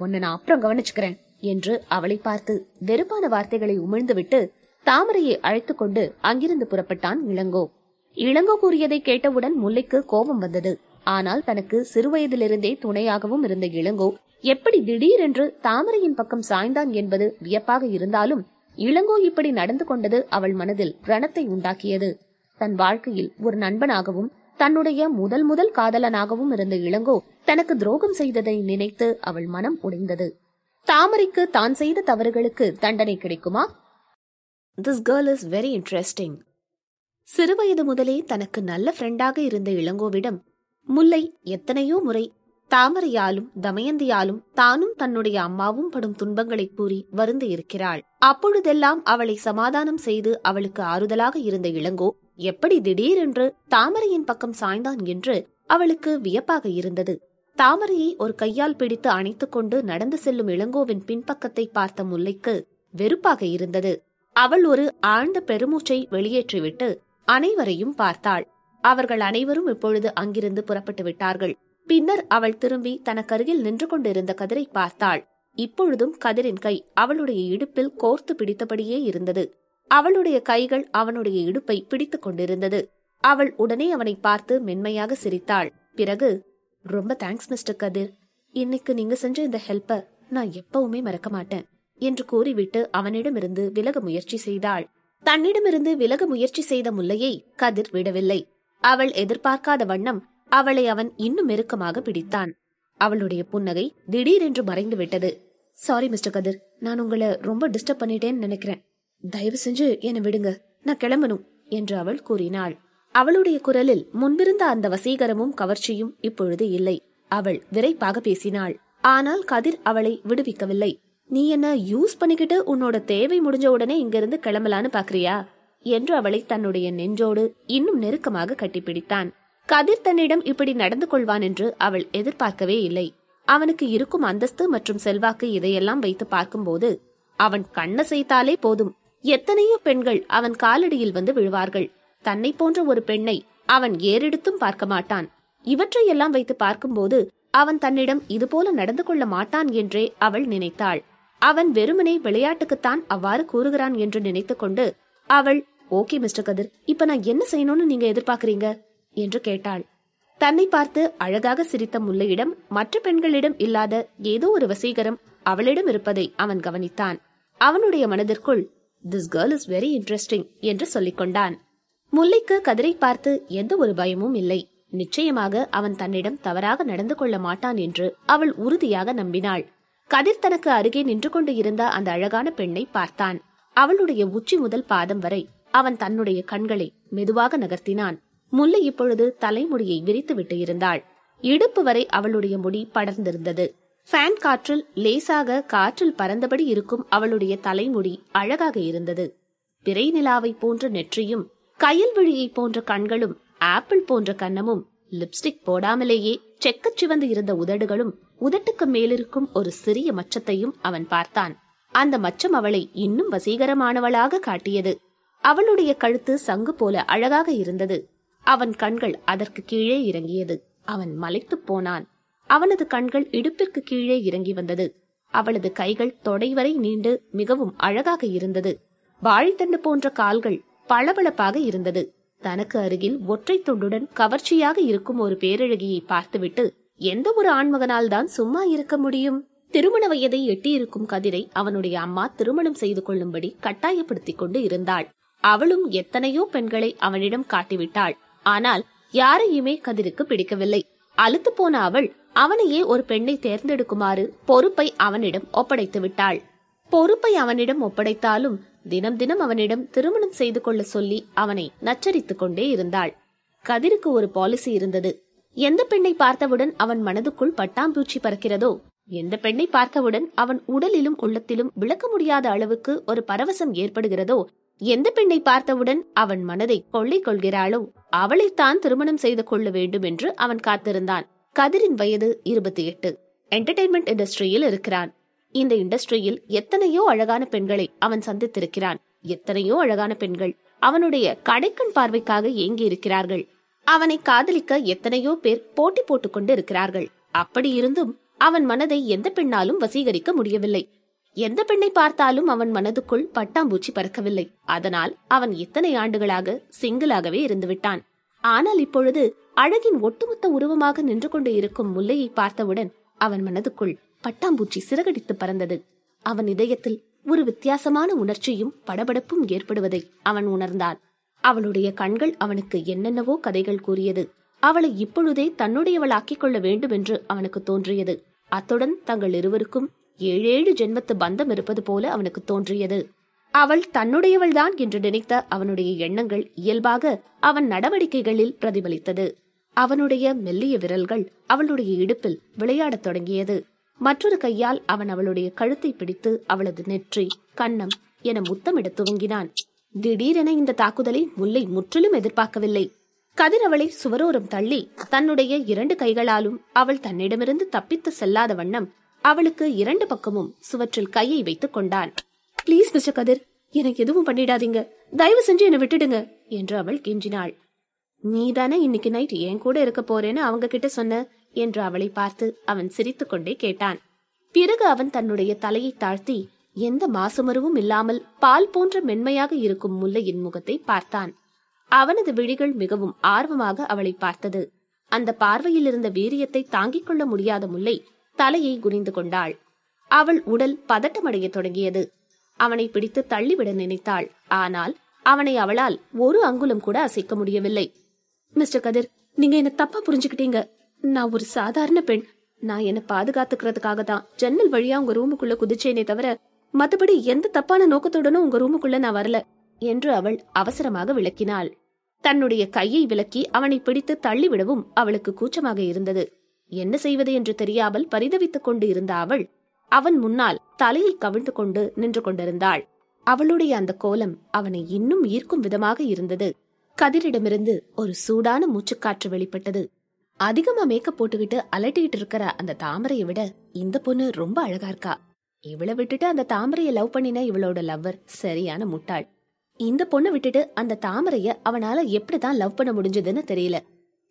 [SPEAKER 1] உன்னை நான் அப்புறம் கவனிச்சுக்கிறேன் என்று அவளை பார்த்து வெறுப்பான வார்த்தைகளை உமிழ்ந்துவிட்டு தாமரையை அழைத்துக் கொண்டு அங்கிருந்து புறப்பட்டான் இளங்கோ. இளங்கோ கூறியதை கேட்டவுடன் முல்லைக்கு கோபம் வந்தது. ஆனால் தனக்கு சிறுவயதிலிருந்தே துணையாகவும் இருந்த இளங்கோ எப்படி திடீரென்று தாமரையின் பக்கம் சாய்ந்தான் என்பது வியப்பாக இருந்தாலும் இளங்கோ இப்படி நடந்து கொண்டது அவள் மனதில் ரணத்தை உண்டாக்கியது. தன் வாழ்க்கையில் ஒரு நண்பனாகவும் தன்னுடைய முதல் முதல் காதலனாகவும் இருந்த இளங்கோ தனக்கு துரோகம் செய்ததை நினைத்து அவள் மனம் உடைந்தது. தாமரைக்கு தான் செய்த தவறுகளுக்கு தண்டனை கிடைக்குமா? This girl is very interesting சிறுவயது முதலே தனக்கு நல்ல ஃப்ரெண்டாக இருந்த இளங்கோவிடம் முல்லை எத்தனையோ முறை தாமரையாலும் தமயந்தியாலும் தானும் தன்னுடைய அம்மாவும் படும் துன்பங்களை கூறி வருந்து இருக்கிறாள். அப்பொழுதெல்லாம் அவளை சமாதானம் செய்து அவளுக்கு ஆறுதலாக இருந்த இளங்கோ எப்படி திடீரென்று தாமரையின் பக்கம் சாய்ந்தான்? என்று அவளுக்கு வியப்பாக இருந்தது. தாமரையை ஒரு கையால் பிடித்து அணைத்துக் கொண்டு நடந்து செல்லும் இளங்கோவின் பின்பக்கத்தை பார்த்த முல்லைக்கு வெறுப்பாக இருந்தது. அவள் ஒரு ஆழ்ந்த பெருமூச்சை வெளியேற்றிவிட்டு அனைவரையும் பார்த்தாள். அவர்கள் அனைவரும் இப்பொழுது அங்கிருந்து புறப்பட்டு விட்டார்கள். பின்னர் அவள் திரும்பி தனக்கருகில் நின்று கொண்டிருந்த கதிரை பார்த்தாள். இப்பொழுதும் கதிரின் கை அவளுடைய இடுப்பில் கோர்த்து பிடித்தபடியே இருந்தது. அவளுடைய கைகள் அவனுடைய இடுப்பை பிடித்துக் கொண்டிருந்தது. அவள் உடனே அவனை பார்த்து மென்மையாக சிரித்தாள். பிறகு ரொம்ப தேங்க்ஸ் மிஸ்டர் கதிர். இன்னைக்கு நீங்க செஞ்ச இந்த ஹெல்ப்ப நான் எப்பவுமே மறக்க மாட்டேன் என்று கூறிவிட்டு அவனிடமிருந்து விலக முயற்சி செய்தாள். தன்னிடமிருந்து விலக முயற்சி செய்த முல்லையை கதிர் விடவில்லை. அவள் எதிர்பார்க்காத வண்ணம் அவளை அவன் இன்னும் நெருக்கமாக பிடித்தான். அவளுடைய புன்னகை திடீரென்று மறைந்து விட்டது சாரி மிஸ்டர் கதிர். நான் உங்களை ரொம்ப டிஸ்டர்ப் பண்ணிட்டேன்னு நினைக்கிறேன். தயவு செஞ்சு என்னை விடுங்க. நான் கிளம்பணும் என்று அவள் கூறினாள். அவளுடைய குரலில் முன்பிருந்த அந்த வசீகரமும் கவர்ச்சியும் இப்பொழுது இல்லை. அவள் விரைப்பாக பேசினாள். ஆனால் கதிர் அவளை விடுவிக்கவில்லை. நீ என்ன யூஸ் பண்ணிக்கிட்டு உன்னோட தேவை முடிஞ்ச உடனே இங்கிருந்து கிளம்பலான்னு பாக்குறியா? என்று அவளை தன்னுடைய நெஞ்சோடு இன்னும் நெருக்கமாக கட்டிப்பிடித்தான். கதிர் தன்னிடம் இப்படி நடந்து கொள்வான் என்று அவள் எதிர்பார்க்கவே இல்லை. அவனுக்கு இருக்கும் அந்தஸ்து மற்றும் செல்வாக்கு இதையெல்லாம் வைத்து பார்க்கும்போது அவன் கண்ணசைத்தாலே போதும். எத்தனையோ பெண்கள் அவன் காலடியில் வந்து விழுவார்கள். தன்னை போன்ற ஒரு பெண்ணை அவன் ஏறெடுத்தும் பார்க்க மாட்டான். இவற்றையெல்லாம் வைத்து பார்க்கும்போது அவன் தன்னிடம் இதுபோல நடந்து கொள்ள மாட்டான் என்றே அவள் நினைத்தாள். அவன் வெறுமனே விளையாட்டுக்குத்தான் அவ்வாறு கூறுகிறான் என்று நினைத்துக்கொண்டு அவள் ஓகே மிஸ்டர் கதிர் இப்ப நான் என்ன செய்யணும்னு நீங்க எதிர்பார்க்கறீங்க? என்று கேட்டாள். தன்னை பார்த்து அழகாக சிரித்த முல்லையிடம் மற்ற பெண்களிடம் இல்லாத ஏதோ ஒரு வசீகரம் அவளிடம் இருப்பதை அவன் கவனித்தான். அவனுடைய மனதிற்குள் this girl is very interesting என்று சொல்லிக் கொண்டான். முல்லைக்கு கதிரை பார்த்து எந்த ஒரு பயமும் இல்லை. நிச்சயமாக அவன் தன்னிடம் தவறாக நடந்து கொள்ள மாட்டான் என்று அவள் உறுதியாக நம்பினாள். கதிர் தனக்கு அருகே நின்று கொண்டு இருந்த அந்த அழகான பெண்ணை பார்த்தான். அவளுடைய உச்சி முதல் பாதம் வரை அவன் தன்னுடைய கண்களை மெதுவாக நகர்த்தினான். முல்லை இப்பொழுது தலைமுடியை விரித்துவிட்டு இருந்தாள். இடுப்பு வரை அவளுடைய முடி படர்ந்திருந்தது. ஃபேன் காற்றில் லேசாக காற்றில் பறந்தபடி இருக்கும் அவளுடைய தலைமுடி அழகாக இருந்தது. பிறை நிலாவை போன்ற நெற்றியும் கயல் விழியை போன்ற கண்களும் ஆப்பிள் போன்ற கன்னமும் லிப்ஸ்டிக் போடாமலேயே செக்கச் சிவந்து இருந்த உதடுகளும் உதட்டுக்கு மேலிருக்கும் ஒரு சிறிய மச்சத்தையும் அவன் பார்த்தான். அந்த மச்சம் அவளை இன்னும் வசீகரமானவளாக காட்டியது. அவளுடைய கழுத்து சங்கு போல அழகாக இருந்தது. அவன் கண்கள் அதற்கு கீழே இறங்கியது. அவன் மலைத்துப் போனான். அவனது கண்கள் இடுப்பிற்கு கீழே இறங்கி வந்தது. அவளது கைகள் தொடைவரை நீண்டு மிகவும் அழகாக இருந்தது. வாழைத்தண்டு போன்ற கால்கள் பளபளப்பாக இருந்தது. தனக்கு அருகில் ஒற்றை துண்டுடன் கவர்ச்சியாக இருக்கும் ஒரு பேரழகியை பார்த்துவிட்டு எந்த ஒரு ஆண்மகனால் தான் சும்மா இருக்க முடியும்? திருமண வயதை எட்டியிருக்கும் கதிரை அவனுடைய அம்மா திருமணம் செய்து கொள்ளும்படி கட்டாயப்படுத்திக் கொண்டு இருந்தாள். அவளும் எத்தனையோ பெண்களை அவனிடம் காட்டிவிட்டாள். ஆனால் யாரையுமே கதிருக்கு பிடிக்கவில்லை. அழுத்து போன அவள் அவனையே ஒரு பெண்ணை தேர்ந்தெடுக்குமாறு பொறுப்பை அவனிடம் ஒப்படைத்து விட்டாள். பொறுப்பை அவனிடம் ஒப்படைத்தாலும் தினம் தினம் அவனிடம் திருமணம் செய்து கொள்ள சொல்லி அவனை நச்சரித்துக் கொண்டே இருந்தாள். கதிருக்கு ஒரு பாலிசி இருந்தது. எந்த பெண்ணை பார்த்தவுடன் அவன் மனதுக்குள் பட்டாம்பூச்சி பறக்கிறதோ எந்த பெண்ணை பார்த்தவுடன் அவன் உடலிலும் உள்ளத்திலும் விளக்க முடியாத அளவுக்கு ஒரு பரவசம் ஏற்படுகிறதோ எந்த பெண்ணை பார்த்தவுடன் அவன் மனதை கொள்ளை கொள்கிறாளோ அவளைத்தான் திருமணம் செய்து கொள்ள வேண்டும் என்று அவன் காத்திருந்தான். கதிரின் வயது இருபத்தி எட்டு. என்டர்டைன்மெண்ட் இண்டஸ்ட்ரியில் இருக்கிறான். இந்த இண்டஸ்ட்ரியில் எத்தனையோ அழகான பெண்களை அவன் சந்தித்திருக்கிறான். எத்தனையோ அழகான பெண்கள் அவனுடைய கடைக்கண் பார்வைக்காக ஏங்கி இருக்கிறார்கள். அவனை காதலிக்க எத்தனையோ பேர் போட்டி போட்டுக் கொண்டு இருக்கிறார்கள் அப்படி இருந்தும் அவன் மனதை எந்த பெண்ணாலும் வசீகரிக்க முடியவில்லை. எந்த பெண்ணை பார்த்தாலும் அவன் மனதுக்குள் பட்டாம்பூச்சி பறக்கவில்லை. அதனால் அவன் இத்தனை ஆண்டுகளாக சிங்கிளாகவே இருந்துவிட்டான். ஆனால் இப்பொழுது அழகின் ஒட்டுமொத்த உருவமாக நின்று கொண்டு இருக்கும் முல்லையை பார்த்தவுடன் அவன் மனதுக்குள் பட்டாம்பூச்சி சிறகடித்து பறந்தது. அவன் இதயத்தில் ஒரு வித்தியாசமான உணர்ச்சியும் படபடப்பும் ஏற்படுவதை அவன் உணர்ந்தான். அவளுடைய கண்கள் அவனுக்கு என்னென்னவோ கதைகள் கூறியது. அவளை இப்பொழுதே தன்னுடையவளாக்கிக் கொள்ள வேண்டும் என்று அவனுக்கு தோன்றியது. அத்துடன் தங்கள் இருவருக்கும் ஏழேழு ஜென்மத்து பந்தம் இருப்பது போல அவனுக்கு தோன்றியது. அவள் தன்னுடையவள்தான் என்று நினைத்த அவனுடைய எண்ணங்கள் இயல்பாக அவன் நடவடிக்கைகளில் பிரதிபலித்தது. அவனுடைய மெல்லிய விரல்கள் அவளுடைய இடுப்பில் விளையாடத் தொடங்கியது. மற்றொரு கையால் அவன் அவளுடைய கழுத்தை பிடித்து அவளது நெற்றி கண்ணம் என முத்தமிடத் துவங்கினான். திடீரென இந்த தாக்குதலை முல்லை முற்றிலும் எதிர்பார்க்கவில்லை. கதிர் அவளை சுவரோரம் தள்ளி தன்னுடைய இரண்டு கைகளாலும் அவள் தன்னிடமிருந்து தப்பித்து செல்லாத வண்ணம் அவளுக்கு இரண்டு பக்கமும் சுவற்றில் கையை வைத்துக் கொண்டான் ப்ளீஸ் மிஸ்டர் கதிர் எனக்கு எதுவும் பண்ணிடாதீங்க. தயவு செஞ்சு என்னை விட்டுடுங்க என்று அவள் கெஞ்சினாள். நீதானே இன்னைக்கு நைட் என் கூட இருக்க போறேன்னு அவங்க கிட்ட சொன்ன? என்று அவளை பார்த்து அவன் சிரித்துக் கொண்டே கேட்டான். பிறகு அவன் தன்னுடைய தலையை தாழ்த்தி எந்த மாசுமருவும் இல்லாமல் பால் போன்ற மென்மையாக இருக்கும் முல்லையின் முகத்தை பார்த்தான். அவனது விழிகள் மிகவும் ஆர்வமாக அவளை பார்த்தது. அந்த பார்வையில் இருந்த வீரியத்தை தாங்கிக் கொள்ள முடியாத முல்லை தலையை குனிந்து கொண்டாள். அவள் உடல் பதட்டமடைய தொடங்கியது. அவனை பிடித்து தள்ளிவிட நினைத்தாள். ஆனால் அவனை அவளால் ஒரு அங்குலம் கூட அசைக்க முடியவில்லை. மிஸ்டர் கதிர் நீங்க என்ன தப்பா புரிஞ்சுக்கிட்டீங்க? நான் ஒரு சாதாரண பெண். நான் என்ன பாதுகாத்துக்கிறதுக்காக தான் ஜன்னல் வழியா உங்க ரூமுக்குள்ள குதிச்சேனே தவிர மத்தபடி எந்த தப்பான நோக்கத்துடனும் உங்க ரூமுக்குள்ள நான் வரல என்று அவள் அவசரமாக விளக்கினாள். தன்னுடைய கையை விலக்கி அவனை பிடித்து தள்ளிவிடவும் அவளுக்கு கூச்சமாக இருந்தது. என்ன செய்வது என்று தெரியாமல் பரிதவித்துக் கொண்டு இருந்த அவள் அவன் முன்னால் தலையை கவிழ்ந்து கொண்டு நின்று கொண்டிருந்தாள். அவளுடைய அந்த கோலம் அவனை இன்னும் ஈர்க்கும் விதமாக இருந்தது. கதிரிடமிருந்து ஒரு சூடான மூச்சுக்காற்று வெளிப்பட்டது. அதிகமா மேக்கப் போட்டுக்கிட்டு அலட்டிட்டு இருக்கிற அந்த தாமரையை விட இந்த பொண்ணு ரொம்ப அழகா இருக்கா. இவளை விட்டுட்டு அந்த தாமரைய லவ் பண்ணின இவளோட லவ்வர் சரியான முட்டாள். இந்த பொண்ணை விட்டுட்டு அந்த தாமரைய அவனால எப்படிதான் லவ் பண்ண முடிஞ்சதுன்னு தெரியல.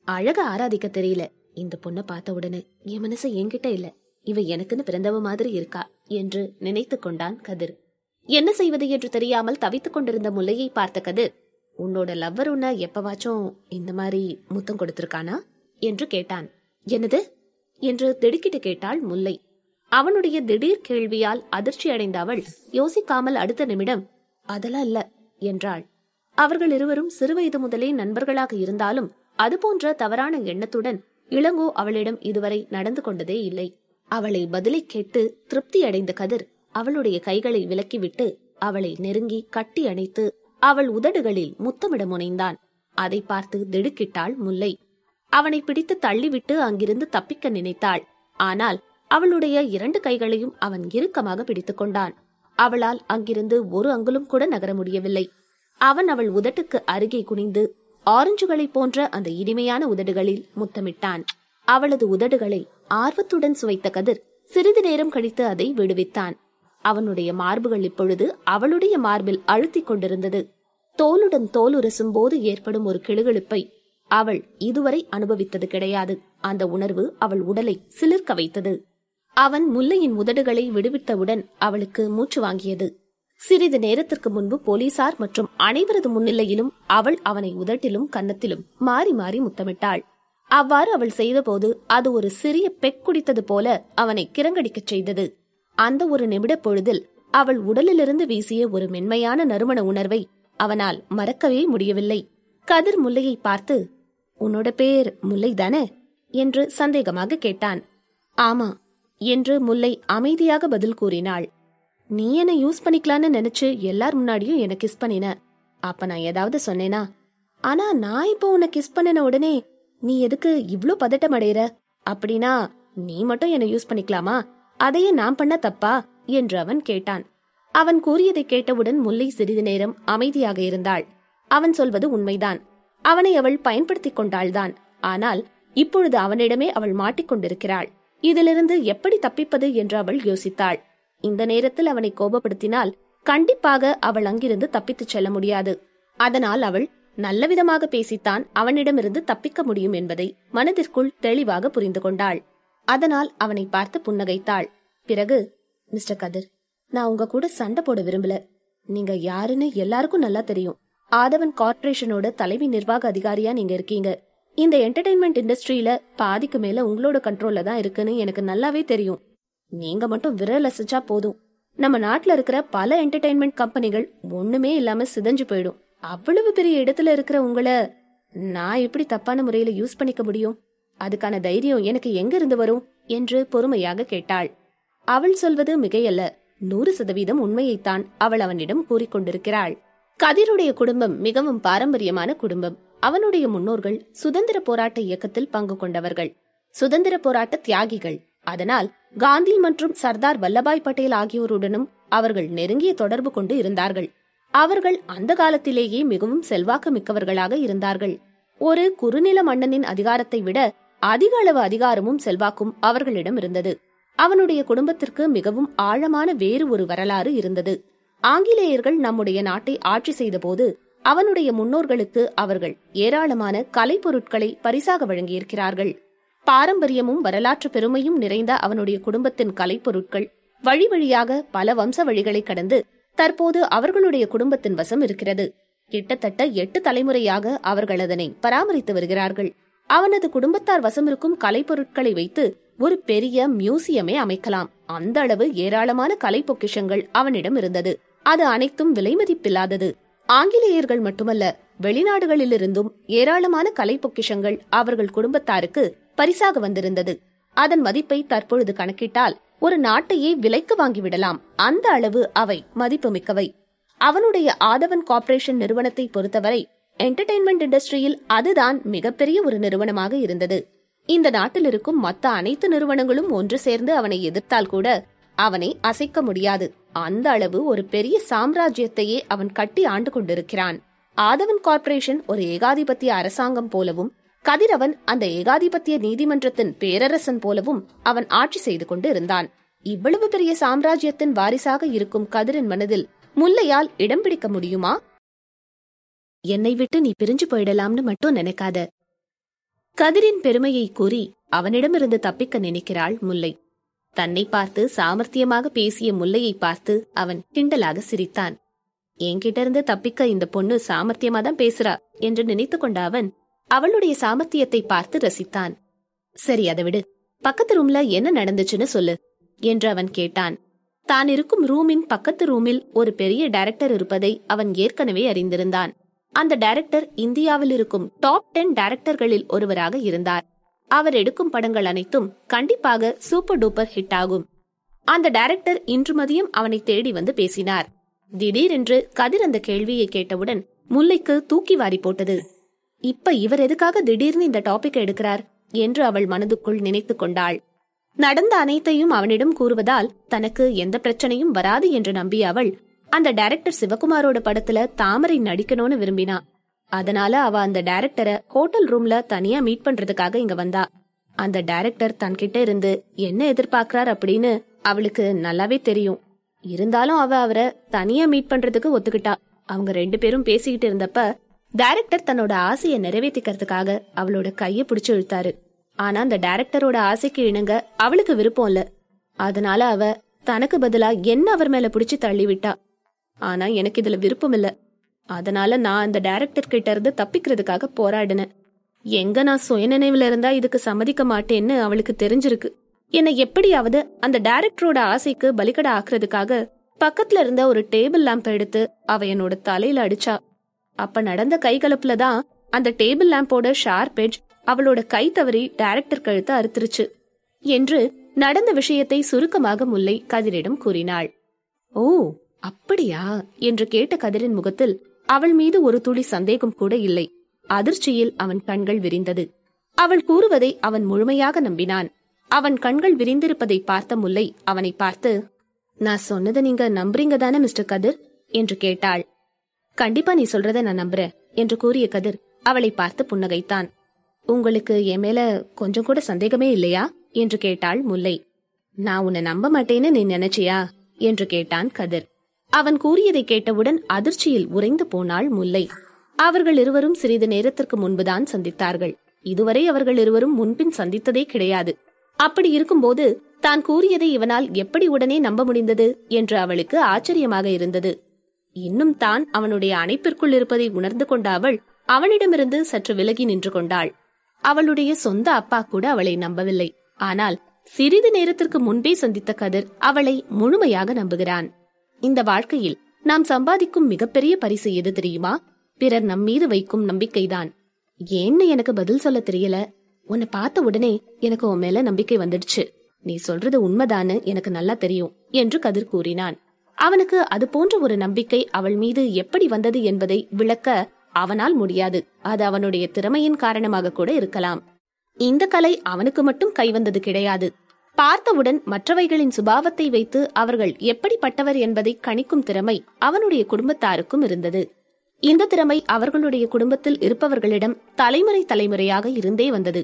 [SPEAKER 1] அழக ஆராதிக்க தெரியல. இந்த பொண்ணை பார்த்த உடனே என் மனசு என்கிட்ட இல்ல. இவ எனக்குன்னு பிறந்தவ மாதிரி இருக்கா? என்று நினைத்து கொண்டான் கதிர். என்ன செய்வது என்று தெரியாமல் தவித்துக் கொண்டிருந்த முல்லையை பார்த்த கதிர் உன்னோட லவ்வர் உன்ன எப்பவாச்சும் இந்த மாதிரி முத்தம் கொடுத்திருக்கானா? என்று கேட்டான். என்னது? என்று திடுக்கிட்டு கேட்டாள் முல்லை. அவனுடைய திடீர் கேள்வியால் அதிர்ச்சி அடைந்த அவள் யோசிக்காமல் அடுத்த நிமிடம் அதெல்லாம் இல்ல என்றாள். அவர்கள் இருவரும் சிறுவயது முதலே நண்பர்களாக இருந்தாலும் அதுபோன்ற தவறான எண்ணத்துடன் இளங்கோ அவளிடம் இதுவரை நடந்து கொண்டதே இல்லை. அவளை பதிலை கேட்டு திருப்தி அடைந்த கதிர் அவளுடைய கைகளை விலக்கிவிட்டு அவளை நெருங்கி கட்டி அணைத்து அவள் உதடுகளில் முத்தமிட முனைந்தான். அதை பார்த்து திடுக்கிட்டாள் முல்லை. அவனை பிடித்து தள்ளிவிட்டு அங்கிருந்து தப்பிக்க நினைத்தாள். ஆனால் அவளுடைய இரண்டு கைகளையும் அவன் இறுக்கமாக பிடித்துக் கொண்டான். அவளால் அங்கிருந்து ஒரு அங்குலும் கூட நகர முடியவில்லை. அவன் அவள் உதட்டுக்கு அருகே குனிந்து ஆரஞ்சுகளைப் போன்ற அந்த இனிமையான உதடுகளில் முத்தமிட்டான். அவளது உதடுகளை ஆர்வத்துடன் சுவைத்த கதிர் சிறிது நேரம் கழித்து அதை விடுவித்தான். அவனுடைய மார்புகள் இப்பொழுது அவளுடைய மார்பில் அழுத்திக் கொண்டிருந்தது. தோலுடன் தோல் உரசும் போது ஏற்படும் ஒரு கிளுகிழுப்பை அவள் இதுவரை அனுபவித்தது கிடையாது. அந்த உணர்வு அவள் உடலை சிலிர்க்க வைத்தது. அவன் முல்லையின் உதடுகளை விடுவித்தவுடன் அவளுக்கு மூச்சு வாங்கியது. சிறிது நேரத்திற்கு முன்பு போலீசார் மற்றும் அனைவரது முன்னிலையிலும் அவள் அவனை உதட்டிலும் கன்னத்திலும் மாறி மாறி முத்தமிட்டாள். அவ்வாறு அவள் செய்தபோது அது ஒரு சிறிய பெக் குடித்தது போல அவனை கிரங்கடிக்கச் செய்தது. அந்த ஒரு நிமிட பொழுதில் அவள் உடலிலிருந்து வீசிய ஒரு மென்மையான நறுமண உணர்வை அவனால் மறக்கவே முடியவில்லை. கதிர் முல்லையை பார்த்து உன்னோட பேர் முல்லை தானே? என்று சந்தேகமாக கேட்டான். ஆமா என்று முல்லை அமைதியாக பதில் கூறினாள். நீ என்ன யூஸ் பண்ணிக்கலான்னு நினைச்சு எல்லார் முன்னாடியும் என்ன கிஸ் பண்ணின. அப்ப நான் ஏதாவது சொன்னேனா? ஆனா நான் இப்போ உன்னை கிஸ் பண்ணின உடனே நீ எதுக்கு இவ்ளோ பதட்டம் அடையிற? அப்படின்னா நீ மட்டும் என்ன யூஸ் பண்ணிக்கலாமா? அதையே நான் பண்ண தப்பா? என்று அவன் கேட்டான். அவன் கூறியதை கேட்டவுடன் முல்லை சிறிது நேரம் அமைதியாக இருந்தாள். அவன் சொல்வது உண்மைதான். அவனை அவள் பயன்படுத்திக் கொண்டாள்தான். ஆனால் இப்பொழுது அவனிடமே அவள் மாட்டிக்கொண்டிருக்கிறாள். இதிலிருந்து எப்படி தப்பிப்பது என்று அவள் யோசித்தாள். இந்த நேரத்தில் அவனை கோபப்படுத்தினால் கண்டிப்பாக அவள் அங்கிருந்து தப்பித்துச் செல்ல முடியாது. அதனால் அவள் நல்லவிதமாக பேசித்தான் அவனிடமிருந்து தப்பிக்க முடியும் என்பதை மனதிற்குள் தெளிவாக புரிந்து கொண்டாள். அதனால் அவனை பார்த்து புன்னகைத்தாள். பிறகு மிஸ்டர் கதிர் நான் உங்க கூட சண்டை போட விரும்பல. நீங்க யாருன்னு எல்லாருக்கும் நல்லா தெரியும். ஆதவன் கார்ப்பரேஷனோட தலைமை நிர்வாக அதிகாரியா நீங்க இருக்கீங்க. இந்த என்டர்டைன்மெண்ட் இண்டஸ்ட்ரியில பாதிக்கு மேல உங்களோட கண்ட்ரோல்ல தான் இருக்குன்னு எனக்கு நல்லாவே தெரியும். நீங்க மட்டும் விரல் அசைச்சா போதும். நம்ம நாட்டுல இருக்கிற பல என்டர்டைன்மெண்ட் கம்பெனிகள் ஒண்ணுமே இல்லாம சிதஞ்சு போயிடும். அவ்வளவு பெரிய இடத்துல இருக்கிற உங்களை நான் எப்படி தப்பான முறையில யூஸ் பண்ணிக்க முடியும்? அதுக்கான தைரியம் எனக்கு எங்க இருந்து வரும்? என்று பொறுமையாக கேட்டாள். அவள் சொல்வது மிகையல்ல. நூறு சதவீதம் உண்மையைத்தான் அவள் அவனிடம் கூறிக்கொண்டிருக்கிறாள் கதிருடைய குடும்பம் மிகவும் பாரம்பரியமான குடும்பம். அவனுடைய முன்னோர்கள் சுதந்திர போராட்ட இயக்கத்தில் பங்கு கொண்டவர்கள். சுதந்திர போராட்ட தியாகிகள். அதனால் காந்தி மற்றும் சர்தார் வல்லபாய் பட்டேல் ஆகியோருடனும் அவர்கள் நெருங்கிய தொடர்பு கொண்டு இருந்தார்கள். அவர்கள் அந்த காலத்திலேயே மிகவும் செல்வாக்கு மிக்கவர்களாக இருந்தார்கள். ஒரு குறுநில மன்னனின் அதிகாரத்தை விட அதிக அளவு அதிகாரமும் செல்வாக்கும் அவர்களிடம் இருந்தது. அவனுடைய குடும்பத்திற்கு மிகவும் ஆழமான வேறு ஒரு வரலாறு இருந்தது. ஆங்கிலேயர்கள் நம்முடைய நாட்டை ஆட்சி செய்தபோது அவனுடைய முன்னோர்களுக்கு அவர்கள் ஏராளமான கலைப்பொருட்களை பரிசாக வழங்கியிருக்கிறார்கள். பாரம்பரியமும் வரலாற்று பெருமையும் நிறைந்த அவனுடைய குடும்பத்தின் கலைப்பொருட்கள். வழி வழியாக பல வம்ச வழிகளை கடந்து தற்போது அவர்களுடைய குடும்பத்தின் வசம் இருக்கிறது. கிட்டத்தட்ட எட்டு தலைமுறையாக அவர்கள் அதனை பராமரித்து வருகிறார்கள். அவனது குடும்பத்தார் வசம் இருக்கும் கலைப்பொருட்களை வைத்து ஒரு பெரிய மியூசியமே அமைக்கலாம். அந்த அளவு ஏராளமான கலை பொக்கிஷங்கள் அவனிடம் இருந்தது. அது அனைத்தும் விலைமதிப்பில்லாதது ஆங்கிலேயர்கள் மட்டுமல்ல வெளிநாடுகளிலிருந்தும் ஏராளமான கலை பொக்கிஷங்கள் அவர்கள் குடும்பத்தாருக்கு பரிசாக வந்திருந்தது. அதன் மதிப்பை தற்பொழுது கணக்கிட்டால் ஒரு நாட்டையே விலைக்கு வாங்கிவிடலாம். அந்த அளவு அவை மதிப்புமிக்கவை. அவனுடைய ஆதவன் கார்ப்பரேஷன் நிறுவனத்தை பொறுத்தவரை என்டர்டெயின்மெண்ட் இண்டஸ்ட்ரியில் அதுதான் மிகப்பெரிய ஒரு நிறுவனமாக இருந்தது. இந்த நாட்டில் இருக்கும் மத்த அனைத்து நிறுவனங்களும் ஒன்று சேர்ந்து அவனை எதிர்த்தால் கூட அவனை அசைக்க முடியாது. அந்த அளவு ஒரு பெரிய சாம்ராஜ்யத்தையே அவன் கட்டி ஆண்டு கொண்டிருக்கிறான். ஆதவன் கார்ப்பரேஷன் ஒரு ஏகாதிபத்திய அரசாங்கம் போலவும் கதிரவன் அந்த ஏகாதிபத்திய நீதிமன்றத்தின் பேரரசன் போலவும் அவன் ஆட்சி செய்து கொண்டு இருந்தான் இவ்வளவு பெரிய சாம்ராஜ்யத்தின் வாரிசாக இருக்கும் கதிரின் மனதில் முல்லையால் இடம் பிடிக்க முடியுமா? என்னை விட்டு நீ பிரிஞ்சு போயிடலாம்னு மட்டும் நினைக்காத. கதிரின் பெருமையை கூறி அவனிடமிருந்து தப்பிக்க நினைக்கிறாள் முல்லை. தன்னை பார்த்து சாமர்த்தியமாக பேசிய முல்லையை பார்த்து அவன் கிண்டலாக சிரித்தான். என்கிட்ட இருந்து தப்பிக்க இந்த பொண்ணு சாமர்த்தியமா தான் பேசுறா என்று நினைத்து கொண்ட அவன் அவளுடைய சாமர்த்தியத்தை பார்த்து ரசித்தான். சரி அதை விடு. பக்கத்து ரூம்ல என்ன நடந்துச்சுன்னு சொல்லு என்று அவன் கேட்டான். தான் இருக்கும் ரூமின் பக்கத்து ரூமில் ஒரு பெரிய டைரக்டர் இருப்பதை அவன் ஏற்கனவே அறிந்திருந்தான். அந்த டைரக்டர் இந்தியாவில் இருக்கும் டாப் டென் டைரக்டர்களில் ஒருவராக இருந்தார். அவர் எடுக்கும் படங்கள் அனைத்தும் கண்டிப்பாக சூப்பர் டூப்பர் ஹிட் ஆகும். அந்த டைரக்டர் இன்று மதியம் அவனை தேடி வந்து பேசினார். திடீரென்று கதிர் அந்த கேள்வியை கேட்டவுடன் முல்லைக்கு தூக்கி வாரி போட்டது. இப்ப இவர் எதுக்காக திடீர்னு இந்த டாபிக் எடுக்கிறார் என்று அவள் மனதுக்குள் நினைத்துக் கொண்டாள். நடந்த அனைத்தையும் அவனிடம் கூறுவதால் தனக்கு எந்த பிரச்சனையும் வராது என்று நம்பிய அவள் அந்த டைரக்டர் சிவகுமாரோட படத்துல தாமரை நடிக்கணும்னு விரும்பினா. அதனால அவ அந்த டைரக்டரை ஹோட்டல் ரூம்ல தனியா மீட் பண்றதுக்காக இங்க வந்தா. அந்த டைரக்டர் தன்கிட்ட இருந்து என்ன எதிர்பார்க்கிறார் அப்படின்னு அவளுக்கு நல்லாவே தெரியும். இருந்தாலும் அவ அவரை தனியா மீட் பண்றதுக்கு ஒத்துக்கிட்டா. அவங்க ரெண்டு பேரும் பேசிக்கிட்டு இருந்தப்ப டைரக்டர் தன்னோட ஆசையை நிறைவேற்றிக்கிறதுக்காக அவளோட கையை பிடிச்சு இழுத்தாரு. ஆனா அந்த டைரக்டரோட ஆசைக்கு இணங்க அவளுக்கு விருப்பம் இல்ல. அதனால அவ தனக்கு பதிலா என்ன அவர் மேல பிடிச்சு தள்ளி விட்டா? ஆனா எனக்கு இதுல விருப்பம் இல்ல. அதனால நான் அந்த டைரக்டர் கிட்ட இருந்து தப்பிக்கிறதுக்காக போராடினேன். எங்க நான் சுயநினைவுல இருந்தா இதுக்கு சம்மதிக்க மாட்டேன்னு அவளுக்கு தெரிஞ்சிருக்கு. என்னை எப்படியாவது அந்த டைரக்டரோட ஆசைக்கு பலிக்கடை ஆக்குறதுக்காக பக்கத்துல இருந்த ஒரு டேபிள் லேம்ப் எடுத்து அவ என்னோட தலையில அடிச்சா. அப்ப நடந்த கைகலப்புல தான் அந்த டேபிள் லேம்போட ஷார்ப் எட்ஜ் அவளோட கை தவறி டைரக்டர் கழுத்தை அறுத்துருச்சு என்று நடந்த விஷயத்தை சுருக்கமாக முல்லை கதிரிடம் கூறினாள். ஓ அப்படியா? என்று கேட்ட கதிரின் முகத்தில் அவள் மீது ஒரு துளி சந்தேகம் கூட இல்லை. அதிர்ச்சியில் அவன் கண்கள் விரிந்தது. அவள் கூறுவதை அவன் முழுமையாக நம்பினான். அவன் கண்கள் விரிந்திருப்பதை பார்த்த முல்லை அவனை பார்த்து நான் சொன்னதை நீங்க நம்புறீங்க தானே மிஸ்டர் கதிர்? என்று கேட்டாள். கண்டிப்பா நீ சொல்றத நான் நம்புறேன் என்று கூறிய கதிர் அவளை பார்த்து புன்னகைத்தான். உங்களுக்கு என் மேல கொஞ்சம் கூட சந்தேகமே இல்லையா? என்று கேட்டாள் முல்லை. நான் உன்னை நம்ப மாட்டேன்னு நீ நினைச்சியா? என்று கேட்டான் கதிர். அவன் கூறியதை கேட்டவுடன் அதிர்ச்சியில் உறைந்து போனாள் முல்லை. அவர்கள் இருவரும் சிறிது நேரத்திற்கு முன்புதான் சந்தித்தார்கள். இதுவரை அவர்கள் இருவரும் முன்பின் சந்தித்ததே கிடையாது. அப்படி இருக்கும்போது தான் கூறியதை இவனால் எப்படி உடனே நம்ப முடிந்தது? என்று அவளுக்கு ஆச்சரியமாக இருந்தது. இன்னும் தான் அவனுடைய அணைப்பிற்குள் இருப்பதை உணர்ந்து கொண்ட அவள் அவனிடமிருந்து சற்று விலகி நின்று கொண்டாள். அவளுடைய சொந்த அப்பா கூட அவளை நம்பவில்லை. ஆனால் சிறிது நேரத்திற்கு முன்பே சந்தித்த கதிர் அவளை முழுமையாக நம்புகிறான். இந்த வாழ்க்கையில் நாம் சம்பாதிக்கும் மிகப்பெரிய பரிசு எது தெரியுமா? பிறர் நம் மீது வைக்கும் நம்பிக்கைதான். ஏன்னு எனக்கு பதில் சொல்ல தெரியல. உன்னை பார்த்த உடனே எனக்கு உன் மேல நம்பிக்கை வந்துடுச்சு. நீ சொல்றது உண்மைதான்னு எனக்கு நல்லா தெரியும் என்று கதிர் கூறினான். அவனுக்கு அது போன்ற ஒரு நம்பிக்கை அவள் மீது எப்படி வந்தது என்பதை விளக்க அவனால் முடியாது. அது அவனுடைய திறமையின் காரணமாக கூட இருக்கலாம். இந்த கலை அவனுக்கு மட்டும் கைவந்தது கிடையாது. பார்த்தவுடன் மற்றவைகளின் சுபாவத்தை வைத்து அவர்கள் எப்படிப்பட்டவர் என்பதை கணிக்கும் திறமை அவனுடைய குடும்பத்தாருக்கும் இருந்தது. இந்த திறமை அவர்களுடைய குடும்பத்தில் இருப்பவர்களிடம் தலைமுறை தலைமுறையாக இருந்தே வந்தது.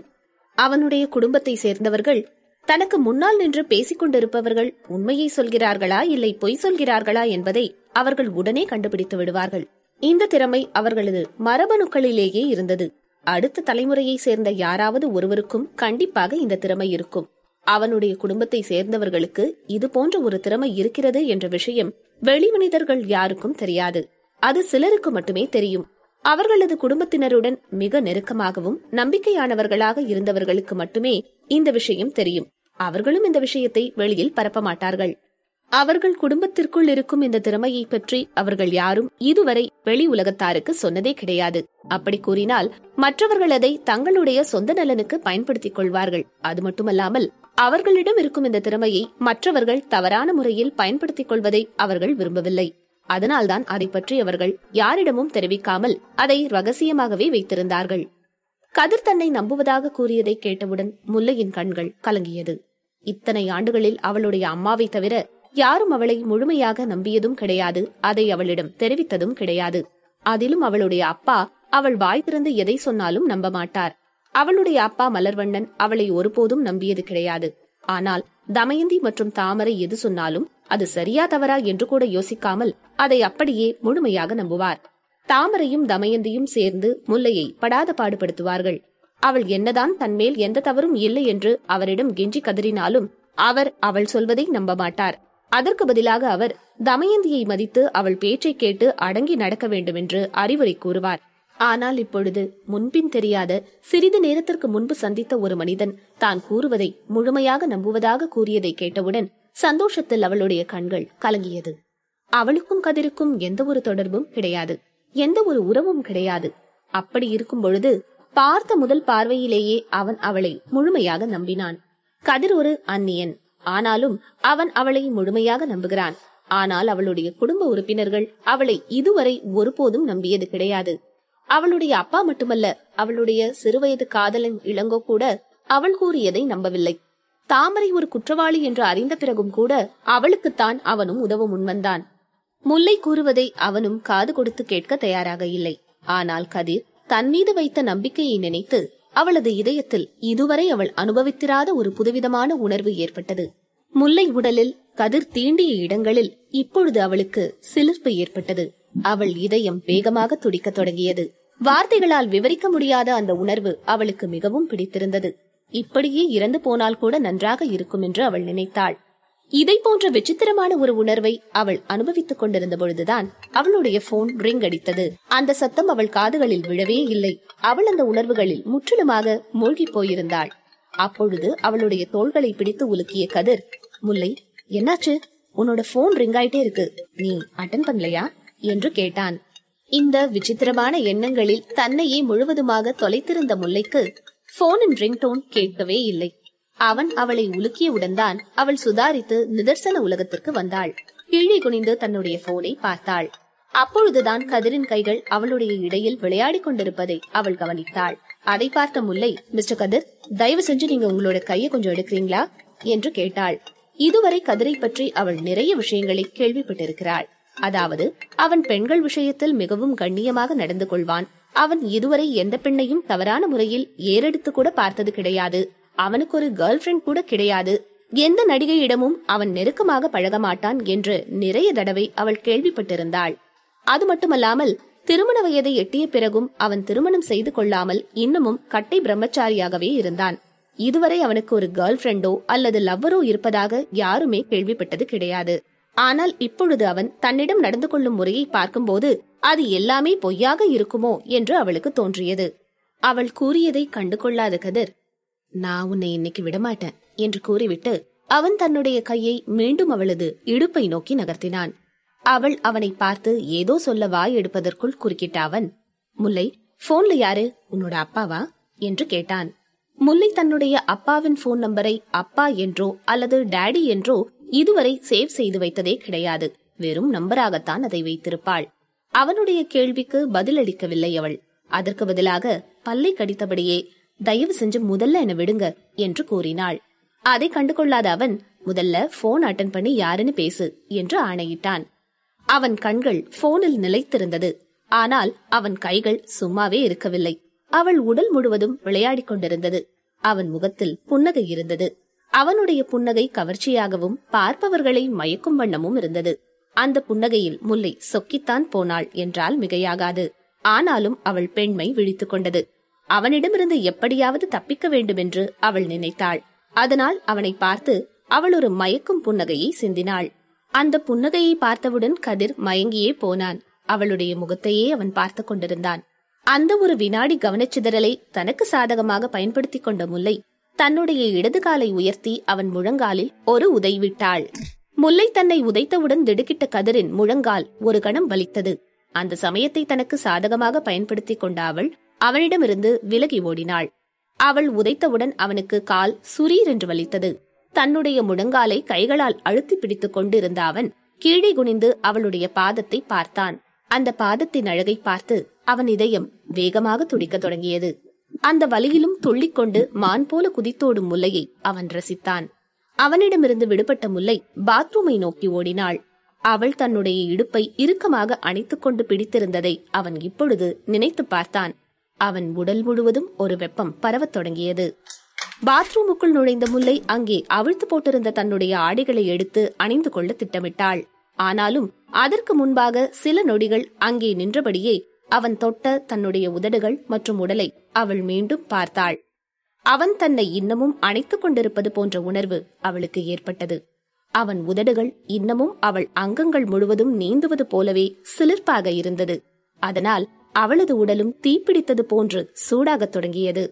[SPEAKER 1] அவனுடைய குடும்பத்தை சேர்ந்தவர்கள் தனக்கு முன்னால் நின்று பேசிக் கொண்டிருப்பவர்கள் உண்மையை சொல்கிறார்களா இல்லை பொய் சொல்கிறார்களா என்பதை அவர்கள் உடனே கண்டுபிடித்து விடுவார்கள். இந்த திறமை அவர்களது மரபணுக்களிலேயே இருந்தது. அடுத்த தலைமுறையை சேர்ந்த யாராவது ஒருவருக்கும் கண்டிப்பாக இந்த திறமை இருக்கும். அவனுடைய குடும்பத்தை சேர்ந்தவர்களுக்கு இது போன்ற ஒரு திறமை இருக்கிறது என்ற விஷயம் வெளி மனிதர்கள் யாருக்கும் தெரியாது. அது சிலருக்கு மட்டுமே தெரியும். அவர்களது குடும்பத்தினருடன் மிக நெருக்கமாகவும் நம்பிக்கையானவர்களாக இருந்தவர்களுக்கு மட்டுமே இந்த விஷயம் தெரியும். அவர்களும் இந்த விஷயத்தை வெளியில் பரப்ப மாட்டார்கள். அவர்கள் குடும்பத்திற்குள் இருக்கும் இந்த திறமையை பற்றி அவர்கள் யாரும் இதுவரை வெளி உலகத்தாருக்கு சொன்னதே கிடையாது. அப்படி கூறினால் மற்றவர்கள் அதை தங்களுடைய சொந்த நலனுக்கு பயன்படுத்திக் கொள்வார்கள். அது மட்டுமல்லாமல் அவர்களிடம் இருக்கும் இந்த திறமையை மற்றவர்கள் தவறான முறையில் பயன்படுத்திக் கொள்வதை அவர்கள் விரும்பவில்லை. அதனால்தான் அதை பற்றி அவர்கள் யாரிடமும் தெரிவிக்காமல் அதை ரகசியமாகவே வைத்திருந்தார்கள். கதிர் தன்னை நம்புவதாக கூறியதை கேட்டவுடன் முல்லையின் கண்கள் கலங்கியது. இத்தனை ஆண்டுகளில் அவளுடைய அம்மாவை தவிர யாரும் அவளை முழுமையாக நம்பியதும் கிடையாது அதை அவளிடம் தெரிவித்ததும் கிடையாது. அதிலும் அவளுடைய அப்பா அவள் வாய் திறந்து எதை சொன்னாலும் நம்ப மாட்டார் அவளுடைய அப்பா மலர்வண்ணன் அவளை ஒருபோதும் நம்பியது கிடையாது. ஆனால் தமயந்தி மற்றும் தாமரை எது சொன்னாலும் அது சரியா தவறா என்று கூட யோசிக்காமல் அதை அப்படியே முழுமையாக நம்புவார். தாமரையும் தமயந்தியும் சேர்ந்து முல்லையை படாத பாடுபடுத்துவார்கள். அவள் என்னதான் தன்மேல் எந்த தவறும் இல்லை என்று அவரிடம் கெஞ்சி கதறினாலும் அவர் அவள் சொல்வதை நம்ப மாட்டார் அதற்கு பதிலாக அவர் தமயந்தியை மதித்து அவள் பேச்சை கேட்டு அடங்கி நடக்க வேண்டும் என்று அறிவுரை கூறுவார். ஆனால் இப்பொழுது முன்பின் தெரியாத சிறிது நேரத்திற்கு முன்பு சந்தித்த ஒரு மனிதன் தான் கூறுவதை முழுமையாக நம்புவதாக கூறியதை கேட்டவுடன் சந்தோஷத்தில் அவளுடைய கண்கள் கலங்கியது. அவளுக்கும் கதிருக்கும் எந்த ஒரு தொடர்பும் கிடையாது. எந்த ஒரு உறவும் கிடையாது. அப்படி இருக்கும் பொழுது பார்த்த முதல் பார்வையிலேயே அவன் அவளை முழுமையாக நம்பினான். கதிர் ஒரு அந்நியன். ஆனாலும் அவன் அவளை முழுமையாக நம்புகிறான். ஆனால் அவளுடைய குடும்ப உறுப்பினர்கள் அவளை இதுவரை ஒருபோதும் நம்பியது கிடையாது. அவளுடைய அப்பா மட்டுமல்ல அவளுடைய சிறுவயது காதலன் இளங்கோ கூட அவள் கூறியதை நம்பவில்லை. தாமரை ஒரு குற்றவாளி என்று அறிந்த பிறகும் கூட அவளுக்குத்தான் அவனும் உதவ முன்வந்தான். முல்லை கூறுவதை அவனும் காது கொடுத்து கேட்க தயாராக இல்லை. ஆனால் கதிர் தன் மீது வைத்த நம்பிக்கையை நினைத்து அவளது இதயத்தில் இதுவரை அவள் அனுபவித்திராத ஒரு புதுவிதமான உணர்வு ஏற்பட்டது. முல்லை உடலில் கதிர் தீண்டிய இடங்களில் இப்பொழுது அவளுக்கு சிலிர்ப்பு ஏற்பட்டது. அவள் இதயம் வேகமாக துடிக்கத் தொடங்கியது. வார்த்தைகளால் விவரிக்க முடியாத அந்த உணர்வு அவளுக்கு மிகவும் பிடித்திருந்தது. இப்படியே இறந்து போனால் கூட நன்றாக இருக்கும் என்று அவள் நினைத்தாள். இதை போன்ற விசித்திரமான ஒரு உணர்வை அவள் அனுபவித்துக் கொண்டிருந்த பொழுதுதான் அவளுடைய போன் ரிங் அடித்தது. அந்த சத்தம் அவள் காதுகளில் விழவே இல்லை. அவள் அந்த உணர்வுகளில் முற்றிலுமாக மூழ்கி போயிருந்தாள். அப்பொழுது அவளுடைய தோள்களை பிடித்து உலுக்கிய கதிர் முல்லை என்னாச்சு? உன்னோட போன் ரிங் ஆயிட்டே இருக்கு. நீ அட்டன் பண்ணலையா? என்று கேட்டான். இந்த விசித்திரமான எண்ணங்களில் தன்னையே முழுவதுமாக தொலைத்திருந்த முல்லைக்கு போனின் ரிங்டோன் கேட்கவே இல்லை. அவன் அவளை உலுக்கியவுடன்தான் அவள் சுதாரித்து நிதர்சன உலகத்திற்கு வந்தாள். கீழே குனிந்து தன்னுடைய போனை பார்த்தாள். அப்பொழுதுதான் கதிரின் கைகள் அவளுடைய இடையில் விளையாடிக் கொண்டிருப்பதை அவள் கவனித்தாள். அதை பார்த்த முல்லை மிஸ்டர் கதிர் தயவு செஞ்சு நீங்க உங்களோட கையை கொஞ்சம் எடுக்கிறீங்களா? என்று கேட்டாள். இதுவரை கதிரை பற்றி அவள் நிறைய விஷயங்களை கேள்விப்பட்டிருக்கிறாள். அதாவது அவன் பெண்கள் விஷயத்தில் மிகவும் கண்ணியமாக நடந்து கொள்வான். அவன் இதுவரை எந்த பெண்ணையும் தவறான முறையில் ஏறெடுத்து கூட பார்த்தது கிடையாது. அவனுக்கு ஒரு கேர்ள் ஃபிரெண்ட் கூட கிடையாது. எந்த நடிகையிடமும் அவன் நெருக்கமாக பழக மாட்டான் என்று நிறைய தடவை அவள் கேள்விப்பட்டிருந்தாள். அது மட்டுமல்லாமல் திருமண வயதை எட்டிய பிறகும் அவன் திருமணம் செய்து கொள்ளாமல் இன்னமும் கட்டை பிரம்மச்சாரியாகவே இருந்தான். இதுவரை அவனுக்கு ஒரு கேர்ள் ஃபிரெண்டோ அல்லது லவ்வரோ இருப்பதாக யாருமே கேள்விப்பட்டது கிடையாது. ஆனால் இப்பொழுது அவன் தன்னிடம் நடந்து கொள்ளும் முறையை பார்க்கும்போது அது எல்லாமே பொய்யாக இருக்குமோ என்று அவளுக்கு தோன்றியது. அவள் கூறியதை கண்டு கொள்ளாத கதிர் நான் உன்னை இன்னைக்கு விடமாட்டேன் என்று கூறிவிட்டு அவன் தன்னுடைய கையை மீண்டும் அவளது இடுப்பை நோக்கி நகர்த்தினான். அவள் அவனை பார்த்து ஏதோ சொல்ல வாய் எடுப்பதற்குள் குறுக்கிட்ட அவன் முல்லை போன்ல யாரு? உன்னோட அப்பாவா? என்று கேட்டான். முல்லை தன்னுடைய அப்பாவின் போன் நம்பரை அப்பா என்றோ அல்லது டாடி என்றோ இதுவரை சேவ் செய்து வைத்ததே கிடையாது. வெறும் நம்பராகத்தான் அதை வைத்திருப்பாள். அவனுடைய கேள்விக்கு பதிலளிக்கவில்லை அவள். அதற்கு பதிலாக பல்லை கடித்தபடியே தயவு செஞ்சு முதல்ல என விடுங்க என்று கூறினாள். அதை கண்டுகொள்ளாத அவன் முதல்ல போன் அட்டன் பண்ணி யாருன்னு பேசு என்று ஆணையிட்டான். அவன் கண்கள் போனில் நிலைத்திருந்தது. ஆனால் அவன் கைகள் சும்மாவே இருக்கவில்லை. அவள் உடல் முழுவதும் விளையாடிக் கொண்டிருந்தது. அவன் முகத்தில் புன்னகை இருந்தது. அவனுடைய புன்னகை கவர்ச்சியாகவும் பார்ப்பவர்களை மயக்கும் வண்ணமும் இருந்தது. அந்த புன்னகையில் முல்லை சொக்கித்தான் போனாள் என்றால் மிகையாகாது. ஆனாலும் அவள் பெண்மை விழித்துக் கொண்டது. அவனிடமிருந்து எப்படியாவது தப்பிக்க வேண்டுமென்று அவள் நினைத்தாள். அதனால் அவனை பார்த்து அவள் ஒரு மயக்கும் புன்னகையை சிந்தினாள். அந்த புன்னகையை பார்த்தவுடன் கதிர் மயங்கியே போனான். அவளுடைய முகத்தையே அவன் பார்த்து கொண்டிருந்தான். அந்த ஒரு வினாடி கவனச்சிதறலை தனக்கு சாதகமாக பயன்படுத்திக் கொண்ட முல்லை தன்னுடைய இடது காலை உயர்த்தி அவன் முழங்காலில் ஒரு உதை விட்டாள் முல்லை தன்னை உதைத்தவுடன் திடுக்கிட்ட கதிரின் முழங்கால் ஒரு கணம் வலித்தது. அந்த சமயத்தை தனக்கு சாதகமாக பயன்படுத்திக் கொண்ட அவள் அவனிடமிருந்து விலகி ஓடினாள். அவள் உதைத்தவுடன் அவனுக்கு கால் சுரீர் என்று வலித்தது. தன்னுடைய முழங்காலை கைகளால் அழுத்தி பிடித்துக் கொண்டிருந்த அவன் கீழே குனிந்து அவளுடைய பாதத்தை பார்த்தான். அந்த பாதத்தின் அழகை பார்த்து அவன் இதயம் வேகமாக துடிக்கத் தொடங்கியது. அந்த வலியிலும் துள்ளிக்கொண்டு மான் போல குதித்தோடும் முல்லையை அவன் ரசித்தான். அவனிடமிருந்து விடுபட்ட முல்லை பாத்ரூமை நோக்கி ஓடினாள். அவள் தன்னுடைய இடுப்பை இறுக்கமாக அணைத்துக் கொண்டு பிடித்திருந்ததை அவன் இப்பொழுது நினைத்து பார்த்தான். அவன் உடல் முழுவதும் ஒரு வெப்பம் பரவத் தொடங்கியது. பாத்ரூமுக்குள் நுழைந்த முல்லை அங்கே அவிழ்த்து போட்டிருந்த தன்னுடைய ஆடைகளை எடுத்து அணிந்து கொள்ள திட்டமிட்டாள். ஆனாலும் அதற்கு முன்பாக சில நொடிகள் அங்கே நின்றபடியே அவன் தொட்ட தன்னுடைய உதடுகள் மற்றும் உடலை அவள் மீண்டும் பார்த்தாள். அவன் தன்னை இன்னமும் அணைத்துக் கொண்டிருப்பது போன்ற உணர்வு அவளுக்கு ஏற்பட்டது. அவன் உதடுகள் இன்னமும் அவள் அங்கங்கள் முழுவதும் நீந்துவது போலவே சிலிர்ப்பாக இருந்தது. அதனால் அவளது உடலும் தீப்பிடித்தது போன்று சூடாகத் தொடங்கியது.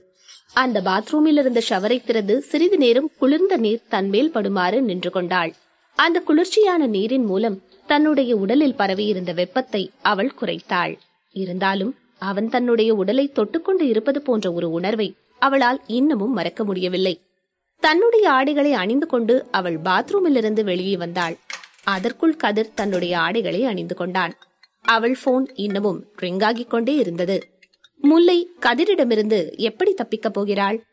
[SPEAKER 1] அந்த பாத்ரூமில் இருந்த ஷவரை திறந்து சிறிது நேரம் குளிர்ந்த நீர் தன்மேல் படுமாறு நின்று கொண்டாள். அந்த குளிர்ச்சியான நீரின் மூலம் தன்னுடைய உடலில் பரவியிருந்த வெப்பத்தை அவள் குறைத்தாள். இருந்தாலும் அவன் தன்னுடைய உடலை தொட்டுக்கொண்டு இருப்பது போன்ற ஒரு உணர்வை அவளால் இன்னமும் மறக்க முடியவில்லை. தன்னுடைய ஆடைகளை அணிந்து கொண்டு அவள் பாத்ரூமிலிருந்து வெளியே வந்தாள். அதற்குள் கதிர் தன்னுடைய ஆடைகளை அணிந்து கொண்டான். அவள் போன் இன்னமும் ரிங்காகிக் கொண்டே இருந்தது. முல்லை கதிரிடமிருந்து எப்படி தப்பிக்கப் போகிறாள்?